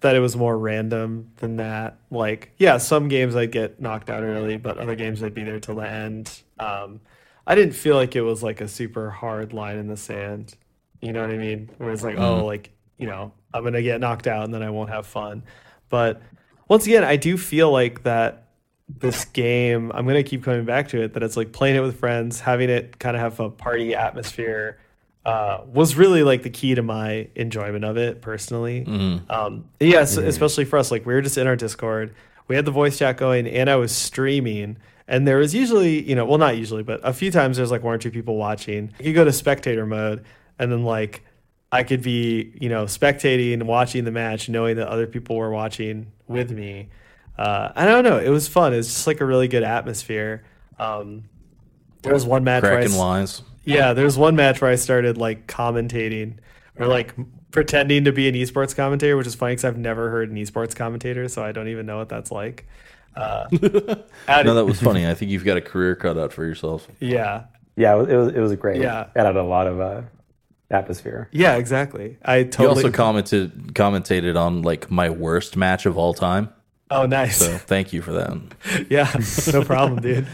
that it was more random than that. Like, yeah, some games I'd get knocked out early, but other games I'd be there till the end. Um, I didn't feel like it was like a super hard line in the sand. You know what I mean? Where it's like, oh, like you know, I'm gonna get knocked out and then I won't have fun. But once again, I do feel like that this game i'm going to keep coming back to it that it's like playing it with friends having it kind of have a party atmosphere uh, was really like the key to my enjoyment of it personally. Um, yes especially for us like we were just in our discord we had the voice chat going and i was streaming and there was usually you know well not usually but a few times there's like one or two people watching. You go to spectator mode and then like I could be, you know, spectating and watching the match, knowing that other people were watching with me. Uh, I don't know. It was fun. It was just like a really good atmosphere. Um, there was one match where I, cracking s- yeah, there was one match where I started like commentating or like pretending to be an esports commentator, which is funny because I've never heard an esports commentator, so I don't even know what that's like. Uh, added- no that was funny i think you've got a career cut out for yourself yeah, Yeah, it was it was, great. Yeah. it added a lot of uh, atmosphere. yeah, exactly. I totally. you also commented commentated on like my worst match of all time oh, nice. so thank you for that Yeah, no problem, dude.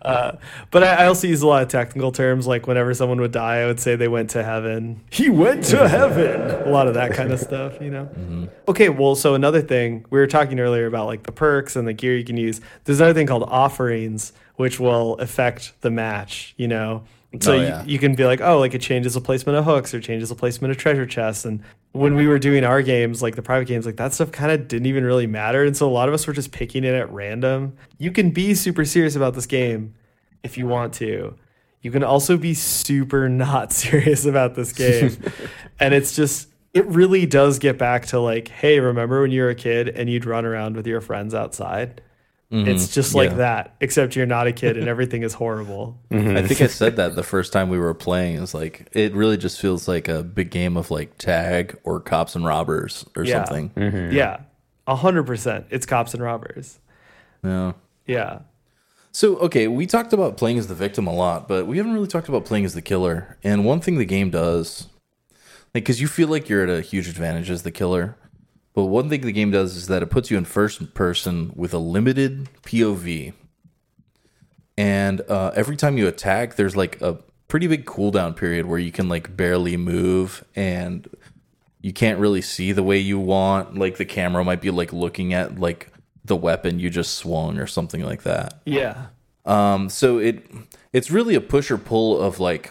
Uh, but I, I also use a lot of technical terms. Like whenever someone would die, I would say they went to heaven. He went to heaven. A lot of that kind of stuff, you know. Okay, well, so another thing we were talking earlier about like the perks and the gear you can use. There's another thing called offerings, which will affect the match. You know. So Oh, you, you can be like, oh, like it changes the placement of hooks or changes the placement of treasure chests, and when we were doing our games, like the private games, like that stuff kind of didn't even really matter. And so a lot of us were just picking it at random. You can be super serious about this game if you want to. You can also be super not serious about this game. and it's just, it really does get back to like, hey, remember when you were a kid and you'd run around with your friends outside? It's mm-hmm. just like yeah. that, except you're not a kid and everything is horrible. Mm-hmm. I think I said that the first time we were playing. It's like it really just feels like a big game of like tag or cops and robbers or Yeah. something. Mm-hmm. Yeah, a hundred percent. It's cops and robbers. Yeah. Yeah. So okay, we talked about playing as the victim a lot, but we haven't really talked about playing as the killer. And one thing the game does, like, because you feel like you're at a huge advantage as the killer, but one thing the game does is that it puts you in first person with a limited POV. And uh, every time you attack, there's like a pretty big cooldown period where you can like barely move and you can't really see the way you want. Like the camera might be like looking at like the weapon you just swung or something like that. Yeah. Um, so it it's really a push or pull of like,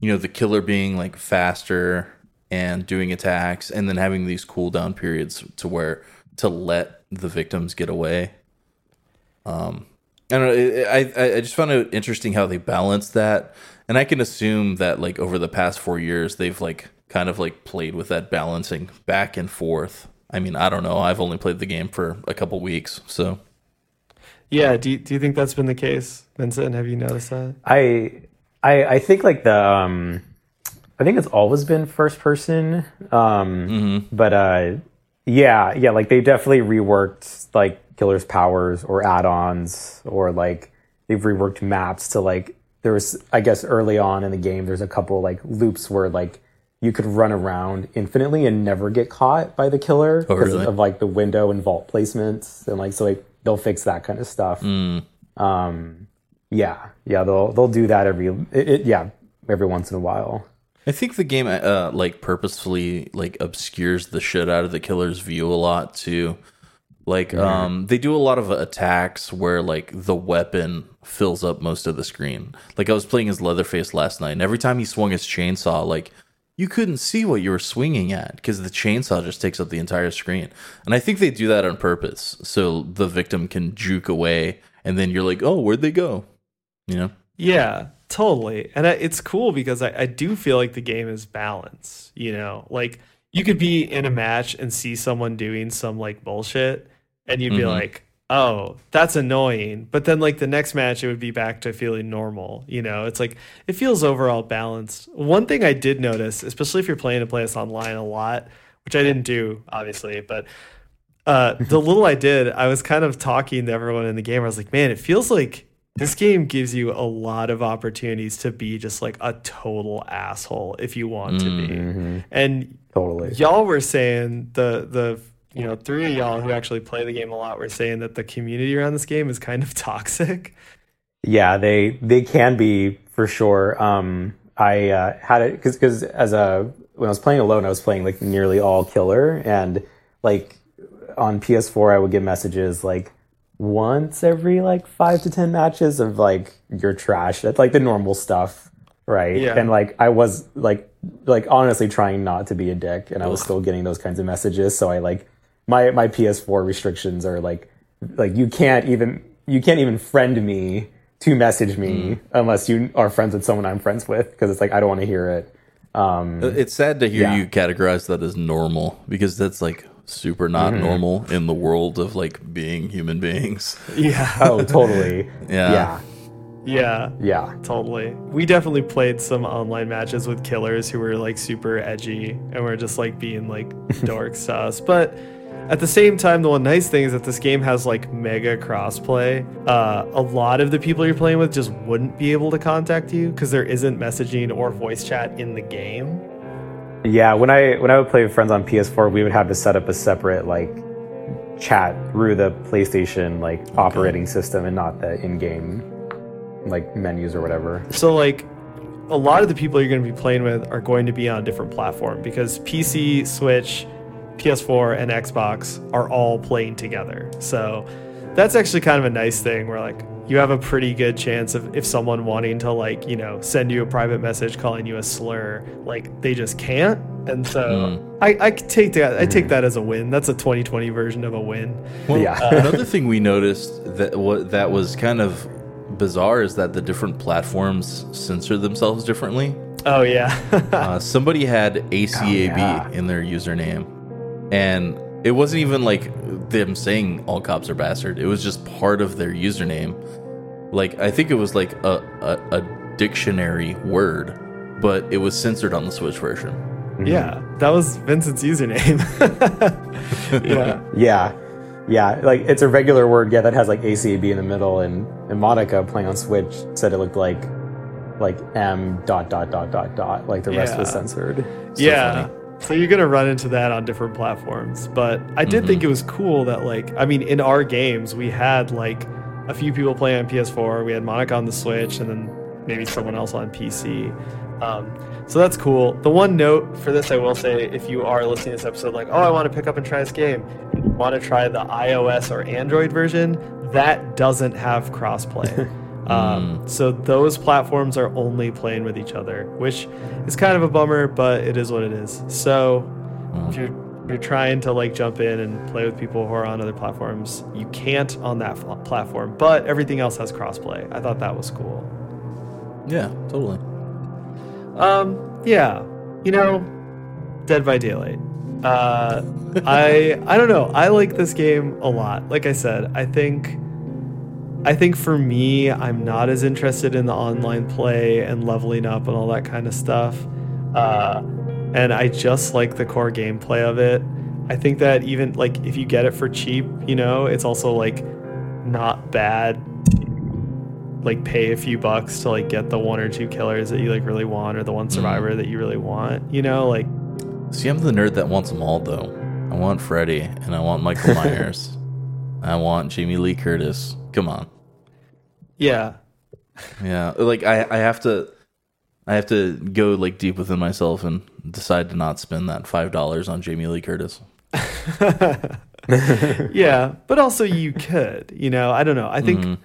you know, the killer being like faster and doing attacks, and then having these cooldown periods to where to let the victims get away. Um, I don't know. I I I just found it interesting how they balance that, and I can assume that like over the past four years they've like kind of like played with that balancing back and forth. I mean, I don't know. I've only played the game for a couple weeks, so. Yeah. Do you, do you think that's been the case, Vincent? Have you noticed that? I, I, I think like the, um, I think it's always been first person. Um, but, uh, yeah, yeah, like they definitely reworked like killer's powers or add-ons or like they've reworked maps to like, there was, I guess early on in the game, there's a couple like loops where like you could run around infinitely and never get caught by the killer Oh, because really? of like the window and vault placements and like, so like they'll fix that kind of stuff. Um, yeah, yeah, they'll they'll do that every it, it, yeah every once in a while. I think the game uh like purposefully like obscures the shit out of the killer's view a lot too. Like um they do a lot of attacks where like the weapon fills up most of the screen. Like I was playing as Leatherface last night and every time he swung his chainsaw like you couldn't see what you were swinging at because the chainsaw just takes up the entire screen. And I think they do that on purpose so the victim can juke away and then you're like, "Oh, where'd they go?" You know? Yeah, totally. And I, it's cool because I, I do feel like the game is balanced. You know, like you could be in a match and see someone doing some like bullshit, and you'd be Mhm. like, oh, that's annoying. But then, like, the next match, it would be back to feeling normal. You know, it's like it feels overall balanced. One thing I did notice, especially if you're playing to play this online a lot, which I didn't do, obviously, but uh, the little I did, I was kind of talking to everyone in the game. I was like, man, it feels like this game gives you a lot of opportunities to be just like a total asshole if you want to be. And Totally. y'all were saying the the you know three of y'all who actually play the game a lot were saying that the community around this game is kind of toxic. Yeah, they they can be for sure. Um, I uh, had it because because as a when I was playing alone, I was playing like nearly all killer, and like on PS4, I would get messages like once every like five to ten matches of like you're trash. That's like the normal stuff, right? Yeah. And like I was like like honestly trying not to be a dick, and I was still getting those kinds of messages. So I like my my PS4 restrictions are like like you can't even you can't even friend me to message me unless you are friends with someone I'm friends with because it's like I don't want to hear it. Um, It's sad to hear Yeah. you categorize that as normal because that's like super not normal in the world of like being human beings. Yeah, oh, totally. Yeah. yeah, yeah, yeah. totally. We definitely played some online matches with killers who were like super edgy and were just like being like dorks to us, but. At the same time, the one nice thing is that this game has like mega crossplay. Uh, a lot of the people you're playing with just wouldn't be able to contact you because there isn't messaging or voice chat in the game. Yeah, when I when I would play with friends on PS4, we would have to set up a separate like chat through the PlayStation like operating system and not the in-game like menus or whatever. So like a lot of the people you're going to be playing with are going to be on a different platform because PC, Switch, PS4 and Xbox are all playing together. So that's actually kind of a nice thing where like you have a pretty good chance of if someone wanting to like, you know, send you a private message calling you a slur, like they just can't and so I, I take that. I take that as a win. That's a 2020 version of a win. Well, Yeah. another thing we noticed that what that was kind of bizarre is that the different platforms censor themselves differently. Oh yeah, Uh, somebody had ACAB yeah. in their username, and it wasn't even like them saying all cops are bastard. It was just part of their username. Like I think it was like a, a, a dictionary word, but it was censored on the Switch version. Mm-hmm. yeah. That was Vincent's username. yeah, Yeah. Yeah, like it's a regular word, yeah, that has like ACAB in the middle, and, and Monica playing on Switch said it looked like like M dot dot dot dot dot, like the rest was Yeah. censored. yeah. So you're gonna run into that on different platforms, but I did think it was cool that like I mean in our games we had like a few people playing on PS4, we had Monica on the Switch, and then maybe someone else on PC. Um, so that's cool. The one note for this I will say, if you are listening to this episode, like, oh, I want to pick up and try this game, and you want to try the iOS or Android version, that doesn't have crossplay. Um, so those platforms are only playing with each other, which is kind of a bummer, but it is what it is. So if you're you're trying to like jump in and play with people who are on other platforms, you can't on that fl- platform. But everything else has crossplay. I thought that was cool. Yeah, totally. Um, yeah, you know, Dead by Daylight. Uh, I I don't know. I like this game a lot. Like I said, I think I think for me, I'm not as interested in the online play and leveling up and all that kind of stuff. Uh, and I just like the core gameplay of it. I think that even like if you get it for cheap, you know, it's also like not bad like pay a few bucks to like get the one or two killers that you like really want or the one survivor that you really want you know like See, I'm the nerd that wants them all, though. I want Freddy, and I want Michael Myers. I want Jamie Lee Curtis. Come on. yeah Yeah, like I, I have to, I have to go like deep within myself and decide to not spend that five dollars on Jamie Lee Curtis. yeah but also you could you know i don't know i think mm-hmm.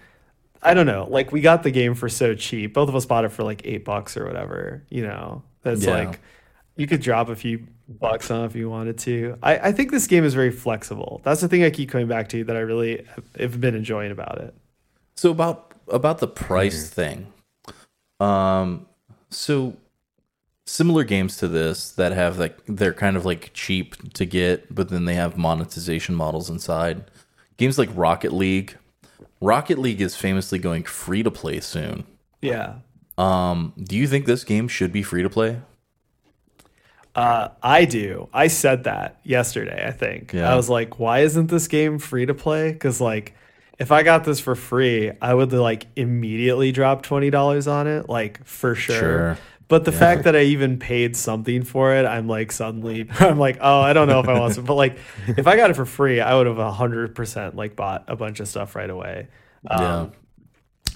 i don't know like we got the game for so cheap both of us bought it for like eight bucks or whatever you know that's Yeah. like you could drop a few bucks on if you wanted to I, I think this game is very flexible that's the thing i keep coming back to that i really have, have been enjoying about it So about about the price thing, um, so similar games to this that have like they're kind of like cheap to get, but then they have monetization models inside. Games like Rocket League. Rocket League is famously going free to play soon. yeah Um, do you think this game should be free to play? Uh, I do. I said that yesterday. I think Yeah. I was like, "Why isn't this game free to play?" Because like, if I got this for free, I would like immediately drop twenty dollars on it, like for sure. Sure. But the fact that I even paid something for it, I'm like suddenly, I'm like, oh, I don't know if I want to. But like, if I got it for free, I would have hundred percent like bought a bunch of stuff right away. Um, yeah.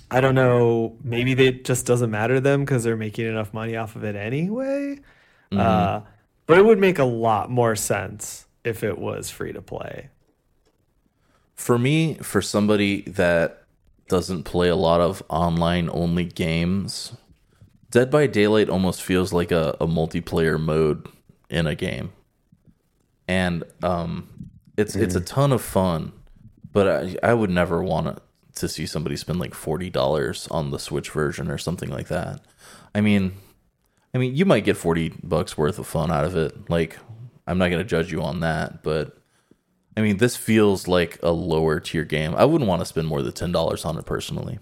I don't know. Maybe it just doesn't matter to them because they're making enough money off of it anyway. Uh, but it would make a lot more sense if it was free to play. For me, for somebody that doesn't play a lot of online only games, Dead by Daylight almost feels like a, a multiplayer mode in a game. And um it's it's a ton of fun, but I, I would never want to, to see somebody spend like forty dollars on the Switch version or something like that. I mean I mean you might get forty bucks worth of fun out of it. Like I'm not gonna judge you on that, but I mean, this feels like a lower tier game. I wouldn't want to spend more than ten dollars on it personally.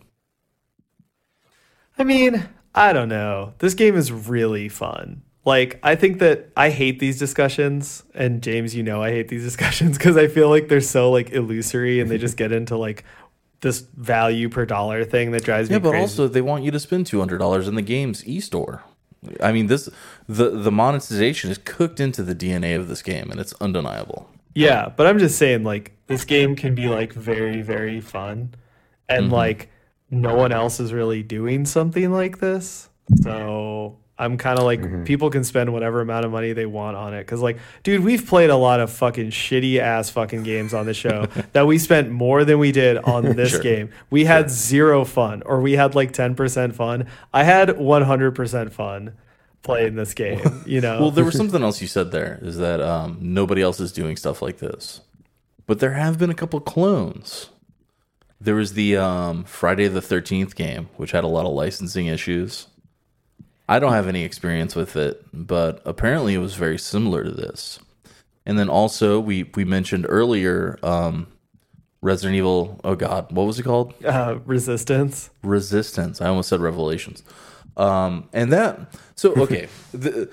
I mean, I don't know. This game is really fun. Like, I think that I hate these discussions, and James, you know, I hate these discussions because I feel like they're so like illusory, and they just get into like this value per dollar thing that drives Yeah, me Yeah, but crazy. also they want you to spend two hundred dollars in the game's e-store. I mean, this the the monetization is cooked into the DNA of this game, and it's undeniable. Yeah, but I'm just saying, like, this game can be like very, very fun, and mm-hmm. like no one else is really doing something like this. So I'm kind of like, people can spend whatever amount of money they want on it. Cause, like, dude, we've played a lot of fucking shitty ass fucking games on the show that we spent more than we did on this Sure. game. We had zero fun, or we had like 10% fun. I had 100% fun. playing this game. You know. Well, there was something else you said there is that um, nobody else is doing stuff like this, but there have been a couple clones. There was the um, Friday the Thirteenth game, which had a lot of licensing issues. I don't have any experience with it, but apparently it was very similar to this. And then also we we mentioned earlier um, Resident Evil. Oh God, what was it called? uh, resistance. Resistance. I almost said Revelations. Um, and that so okay. the,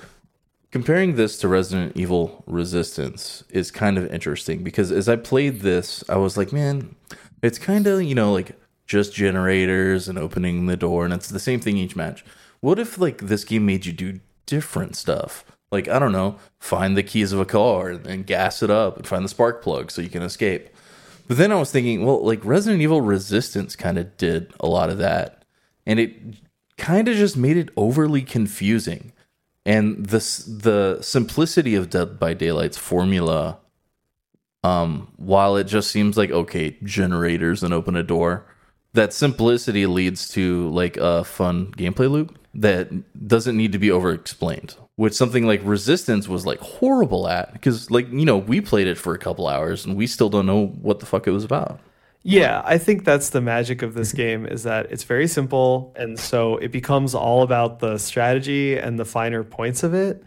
comparing this to Resident Evil Resistance is kind of interesting because as I played this, I was like, man, it's kind of you know like just generators and opening the door, and it's the same thing each match. What if like this game made you do different stuff? Like I don't know, find the keys of a car and gas it up and find the spark plug so you can escape. But then I was thinking, well, like Resident Evil Resistance kind of did a lot of that, and it kind of just made it overly confusing. And the the simplicity of Dead by Daylight's formula, um, while it just seems like okay, generators and open a door, that simplicity leads to like a fun gameplay loop that doesn't need to be over explained which something like resistance was like horrible at because like you know we played it for a couple hours and we still don't know what the fuck it was about Yeah, I think that's the magic of this game is that it's very simple, and so it becomes all about the strategy and the finer points of it.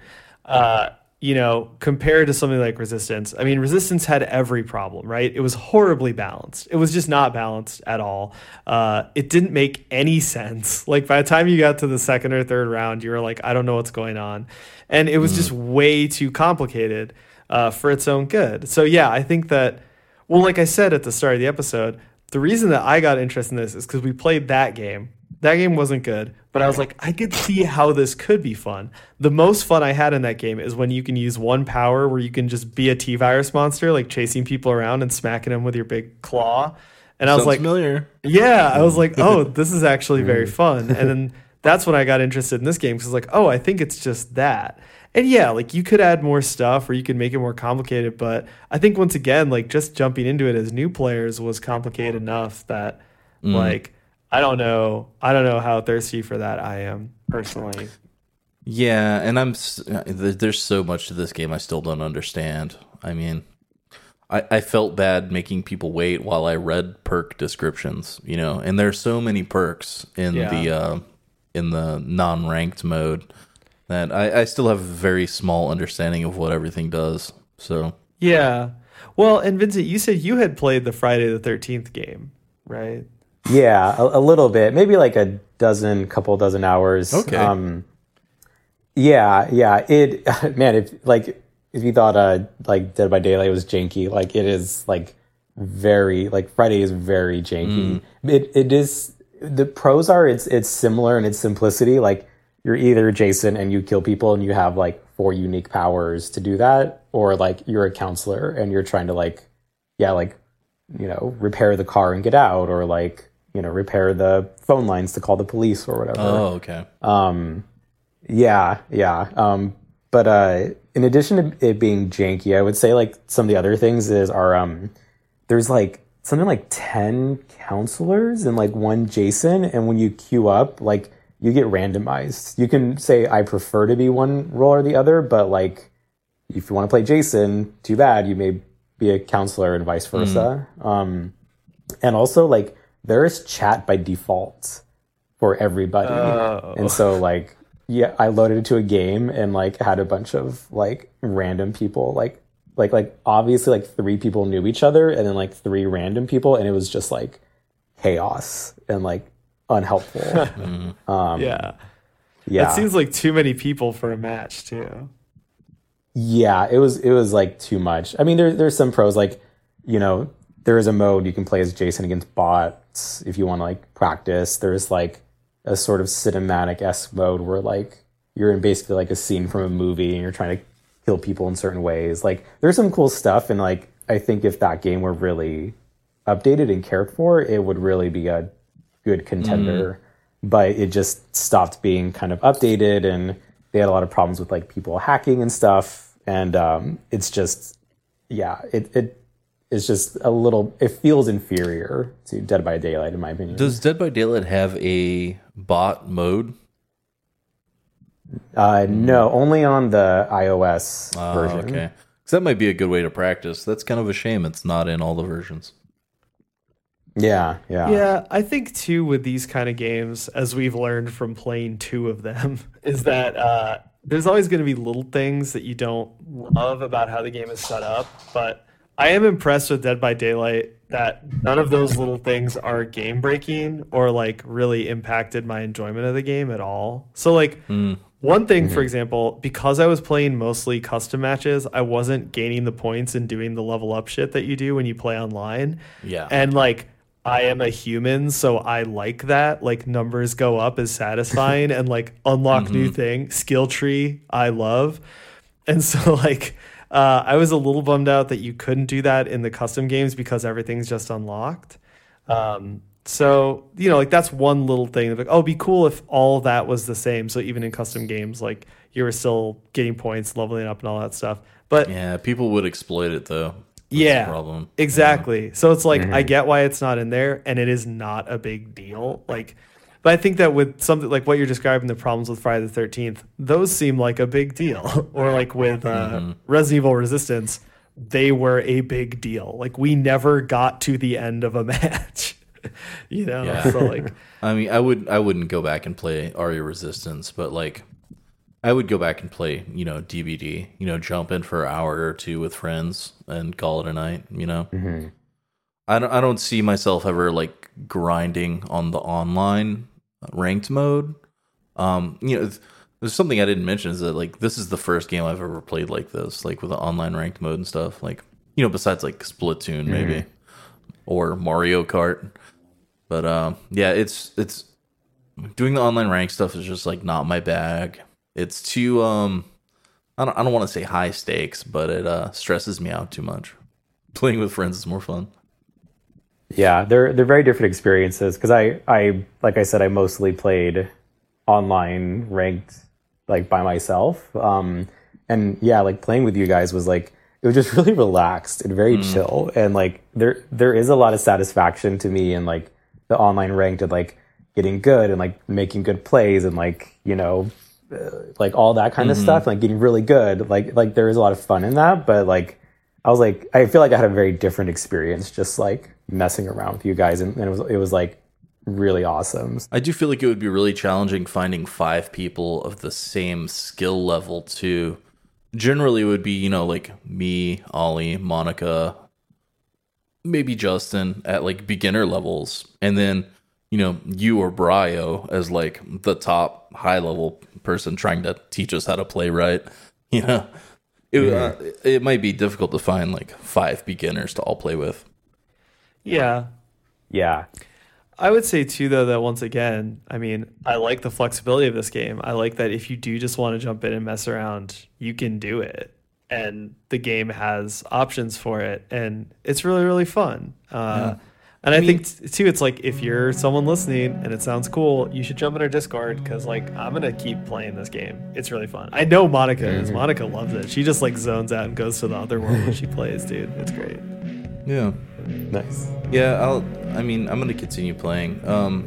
Uh, you know, compared to something like Resistance, I mean, Resistance had every problem, right? It was horribly balanced. It was just not balanced at all. Uh, it didn't make any sense. Like by the time you got to the second or third round, you were like, I don't know what's going on, and it was just way too complicated uh, for its own good. So yeah, I think that. Well, like I said at the start of the episode, the reason that I got interested in this is because we played that game. That game wasn't good, but I was like, I could see how this could be fun. The most fun I had in that game is when you can use one power where you can just be a T virus monster, like chasing people around and smacking them with your big claw. And I was Sounds like, familiar yeah, I was like, oh, this is actually very mm. fun. And then that's when I got interested in this game because like, oh, I think it's just that. And yeah, like you could add more stuff or you could make it more complicated, but I think once again, like just jumping into it as new players was complicated enough that mm. like I don't know, I don't know how thirsty for that I am personally. Yeah, and I'm there's so much to this game I still don't understand. I mean, I, I felt bad making people wait while I read perk descriptions, you know, and there's so many perks in Yeah. the uh, in the non-ranked mode that I, I still have a very small understanding of what everything does. So Yeah. Well, and Vincent, you said you had played the Friday the 13th game, right? Yeah, a, a little bit, maybe like a dozen, couple dozen hours. Okay. Um, yeah, yeah. It man, if like if you thought uh like Dead by Daylight was janky, like it is like very like Friday is very janky. It it is the pros are it's it's similar in its simplicity. Like you're either Jason and you kill people and you have like four unique powers to do that, or like you're a counselor and you're trying to like yeah like you know repair the car and get out, or like you know repair the phone lines to call the police or whatever. oh okay, Um, yeah, yeah. Um, but uh, in addition to it being janky, I would say like some of the other things is are um, there's like something like ten counselors and like one Jason, and when you queue up, like you get randomized. You can say I prefer to be one role or the other, but like if you want to play Jason, too bad you may be a counselor and vice versa. Um, and also like there is chat by default for everybody, Oh. and so like yeah, I loaded it to a game and like had a bunch of like random people like like like obviously like three people knew each other and then like three random people and it was just like chaos and like unhelpful. um, yeah. yeah. That seems like too many people for a match, too. Yeah, it was it was like too much. I mean, there there's some pros like, you know, there is a mode you can play as Jason against bots if you want to like practice. There's like a sort of cinematic esque mode where like you're in basically like a scene from a movie and you're trying to kill people in certain ways. Like there's some cool stuff and like I think if that game were really updated and cared for, it would really be a good contender. But it just stopped being kind of updated and they had a lot of problems with like people hacking and stuff. And um, it's just yeah, it it is just a little it feels inferior to Dead by Daylight in my opinion. does Dead by Daylight have a bot mode? Uh, no, only on the iOS Ah, version. okay. 'Cause that might be a good way to practice. That's kind of a shame it's not in all the versions. Yeah, yeah, Yeah, I think too with these kind of games, as we've learned from playing two of them, is that uh, there's always going to be little things that you don't love about how the game is set up. But I am impressed with Dead by Daylight that none of those little things are game breaking or like really impacted my enjoyment of the game at all. So like hmm. one thing, for mm-hmm. example, because I was playing mostly custom matches, I wasn't gaining the points and doing the level up shit that you do when you play online. Yeah. And like I am a human, so I like that. Like numbers go up is satisfying and like unlock new mm-hmm. thing. Skill tree, I love. And so like uh, I was a little bummed out that you couldn't do that in the custom games because everything's just unlocked. Um, so you know, like that's one little thing. Like, oh, it'd be cool if all that was the same. So even in custom games, like you were still getting points, leveling up, and all that stuff. But Yeah, people would exploit it though. That's yeah, problem. exactly. So it's like I get why it's not in there, and it is not a big deal. Like, but I think that with something like what you're describing, the problems with Friday the Thirteenth, those seem like a big deal. or like with uh, Resident Evil Resistance, they were a big deal. Like we never got to the end of a match. you know, Yeah. so like I mean, I would I wouldn't go back and play RE Resistance, but like I would go back and play, you know, DBD, you know, jump in for an hour or two with friends and call it a night, you know. I don't I don't see myself ever like grinding on the online ranked mode. Um, you know, there's something I didn't mention is that like this is the first game I've ever played like this, like with the online ranked mode and stuff. Like, you know, besides like Splatoon maybe or Mario Kart. But um, yeah, it's it's doing the online rank stuff is just like not my bag. It's too um, I don't I don't want to say high stakes, but it uh stresses me out too much. Playing with friends is more fun. Yeah, they're they're very different experiences because I I like I said I mostly played online ranked like by myself. Um and yeah, like playing with you guys was like it was just really relaxed and very chill and like there there is a lot of satisfaction to me in like the online ranked and like getting good and like making good plays and like, you know, uh, like all that kind of stuff, like getting really good. Like like there is a lot of fun in that, but like I was like, I feel like I had a very different experience just like messing around with you guys, and, and it was it was like really awesome. I do feel like it would be really challenging finding five people of the same skill level too. Generally, it would be you know like me, Ollie, Monica, maybe Justin at like beginner levels, and then you know you or Brio as like the top high level person trying to teach us how to play right. You know, it uh, it might be difficult to find like five beginners to all play with. Yeah, Yeah, I would say too, though, that once again, I mean, I like the flexibility of this game. I like that if you do just want to jump in and mess around, you can do it, and the game has options for it, and it's really really fun. Uh, And I, think t- too, it's like if you're someone listening and it sounds cool, you should jump in our Discord because like I'm gonna keep playing this game. It's really fun. I know Monica is. Monica loves it. She just like zones out and goes to the other world when she plays, dude. It's great. Yeah. Nice. Yeah, I'll. I mean, I'm gonna continue playing. Um,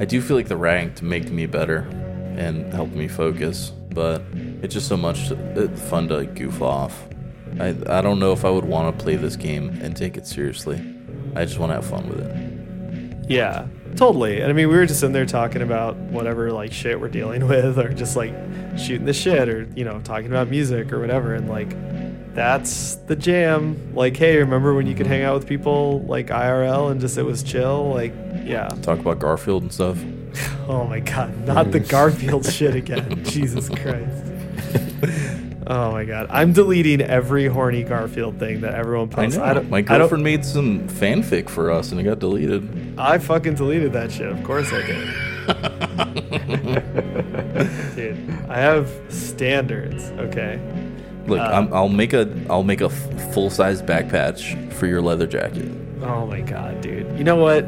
I do feel like the ranked make me better and help me focus, but it's just so much uh, fun to goof off. I I don't know if I would want to play this game and take it seriously. I just want to have fun with it. Yeah, totally. And I mean, we were just in there talking about whatever like shit we're dealing with, or just like shooting the shit, or you know, talking about music or whatever. And like, that's the jam. Like, hey, remember when you could hang out with people like IRL and just it was chill? Like, yeah. Talk about Garfield and stuff. Oh my god, not the Garfield shit again. Jesus Christ. Oh my god, I'm deleting every horny Garfield thing that everyone I posts. know. don't- My I don't- girlfriend made some fanfic for us, and it got deleted. I fucking deleted that shit. Of course I did. Dude, I have standards, okay? Look, Uh, I'm, I'll make a I'll make a full size back patch for your leather jacket. Oh my god, dude. You know what?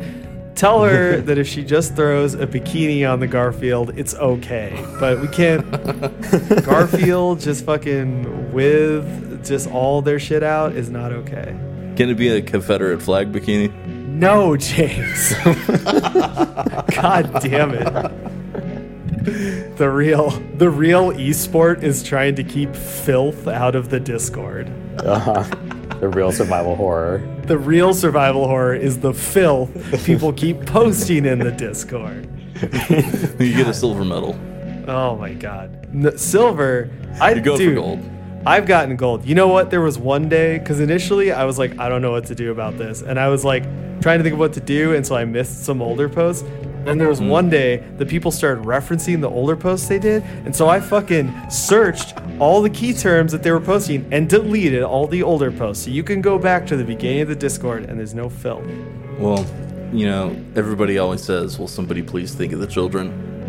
Tell her that if she just throws a bikini on the Garfield, it's okay. But we can't Garfield just fucking with just all their shit out is not okay. Can it be a Confederate flag bikini? No, James. God damn it. The real the real esport is trying to keep filth out of the Discord. Uh, the real survival horror. The real survival horror is the filth people keep posting in the Discord. you get a silver medal. Oh my god. N- silver. I You go dude, for gold. I've gotten gold. You know what? There was one day because initially I was like, I don't know what to do about this, and I was like trying to think of what to do, and so I missed some older posts. And there was one mm. day the people started referencing the older posts they did, and so I fucking searched all the key terms that they were posting and deleted all the older posts. So you can go back to the beginning of the Discord, and there's no filth. Well, you know, everybody always says, "Will somebody please think of the children?"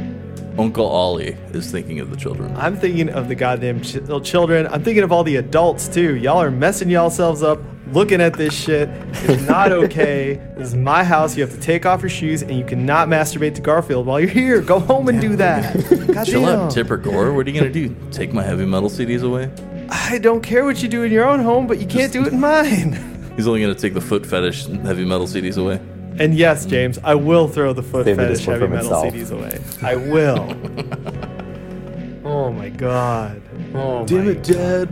Uncle Ollie is thinking of the children. I'm thinking of the goddamn ch- children. I'm thinking of all the adults too. Y'all are messing y'allselves up looking at this shit. It's not okay. this is my house. You have to take off your shoes and you cannot masturbate to Garfield while you're here. Go home and do that. God Chill out, Tipper Gore. What are you gonna do? Take my heavy metal CDs away? I don't care what you do in your own home, but you can't do it in mine. He's only gonna take the foot fetish and heavy metal CDs away. And yes, James, I will throw the foot Save fetish heavy metal itself. CDs away. I will. oh my god. Oh Damn my it, Dad.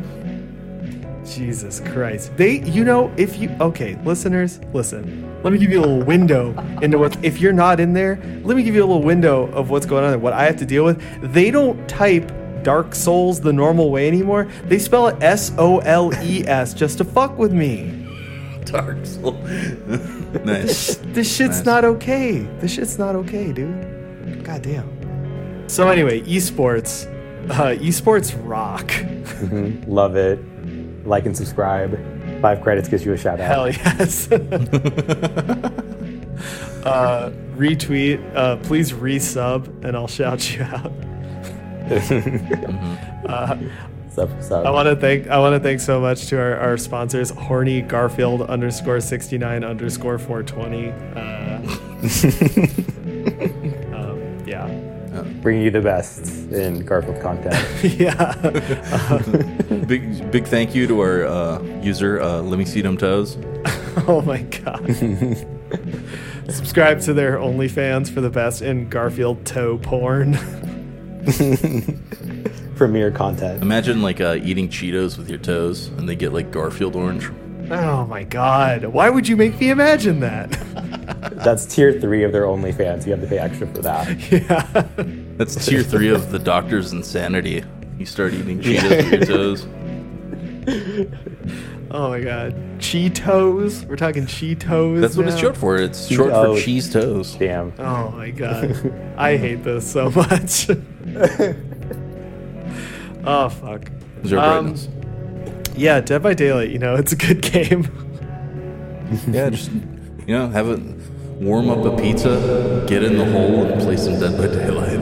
Jesus Christ. They, you know, if you, okay, listeners, listen. Let me give you a little window into what, if you're not in there, let me give you a little window of what's going on and what I have to deal with. They don't type Dark Souls the normal way anymore. They spell it S O L E S just to fuck with me. Dark Soul. nice. This shit's Nice. not okay. This shit's not okay, dude. God damn. So, anyway, esports. Uh, esports rock. Mhm. Love it. Like and subscribe. Five credits gives you a shout out. Hell yes. uh, retweet. Uh, please resub, and I'll shout you out. Sup, sup. I want to thank. I want to thank so much to our, our sponsors, Horny Garfield underscore sixty nine underscore four twenty. Uh, um, yeah, Bringing you the best in Garfield content. yeah. big big thank you to our uh, user, uh, Let Me See Them Toes. Oh my god. Subscribe to their OnlyFans for the best in Garfield toe porn. Premiere content. Imagine like uh, eating Cheetos with your toes, and they get like Garfield orange. Oh my god. Why would you make me imagine that? That's tier three of their OnlyFans. You have to pay extra for that. yeah. That's tier three of the doctor's insanity. You start eating Cheetos with your toes. Oh my god. Cheetos? We're talking Cheetos. That's what it's short for. It's short for Cheetos. cheese toes. Damn. Oh my god. I hate this so much. Oh fuck. Zero Um, brightness. Yeah, Dead by Daylight, you know, it's a good game. Yeah, just you know, have it warm up a pizza, get in the hole, and play some Dead by Daylight.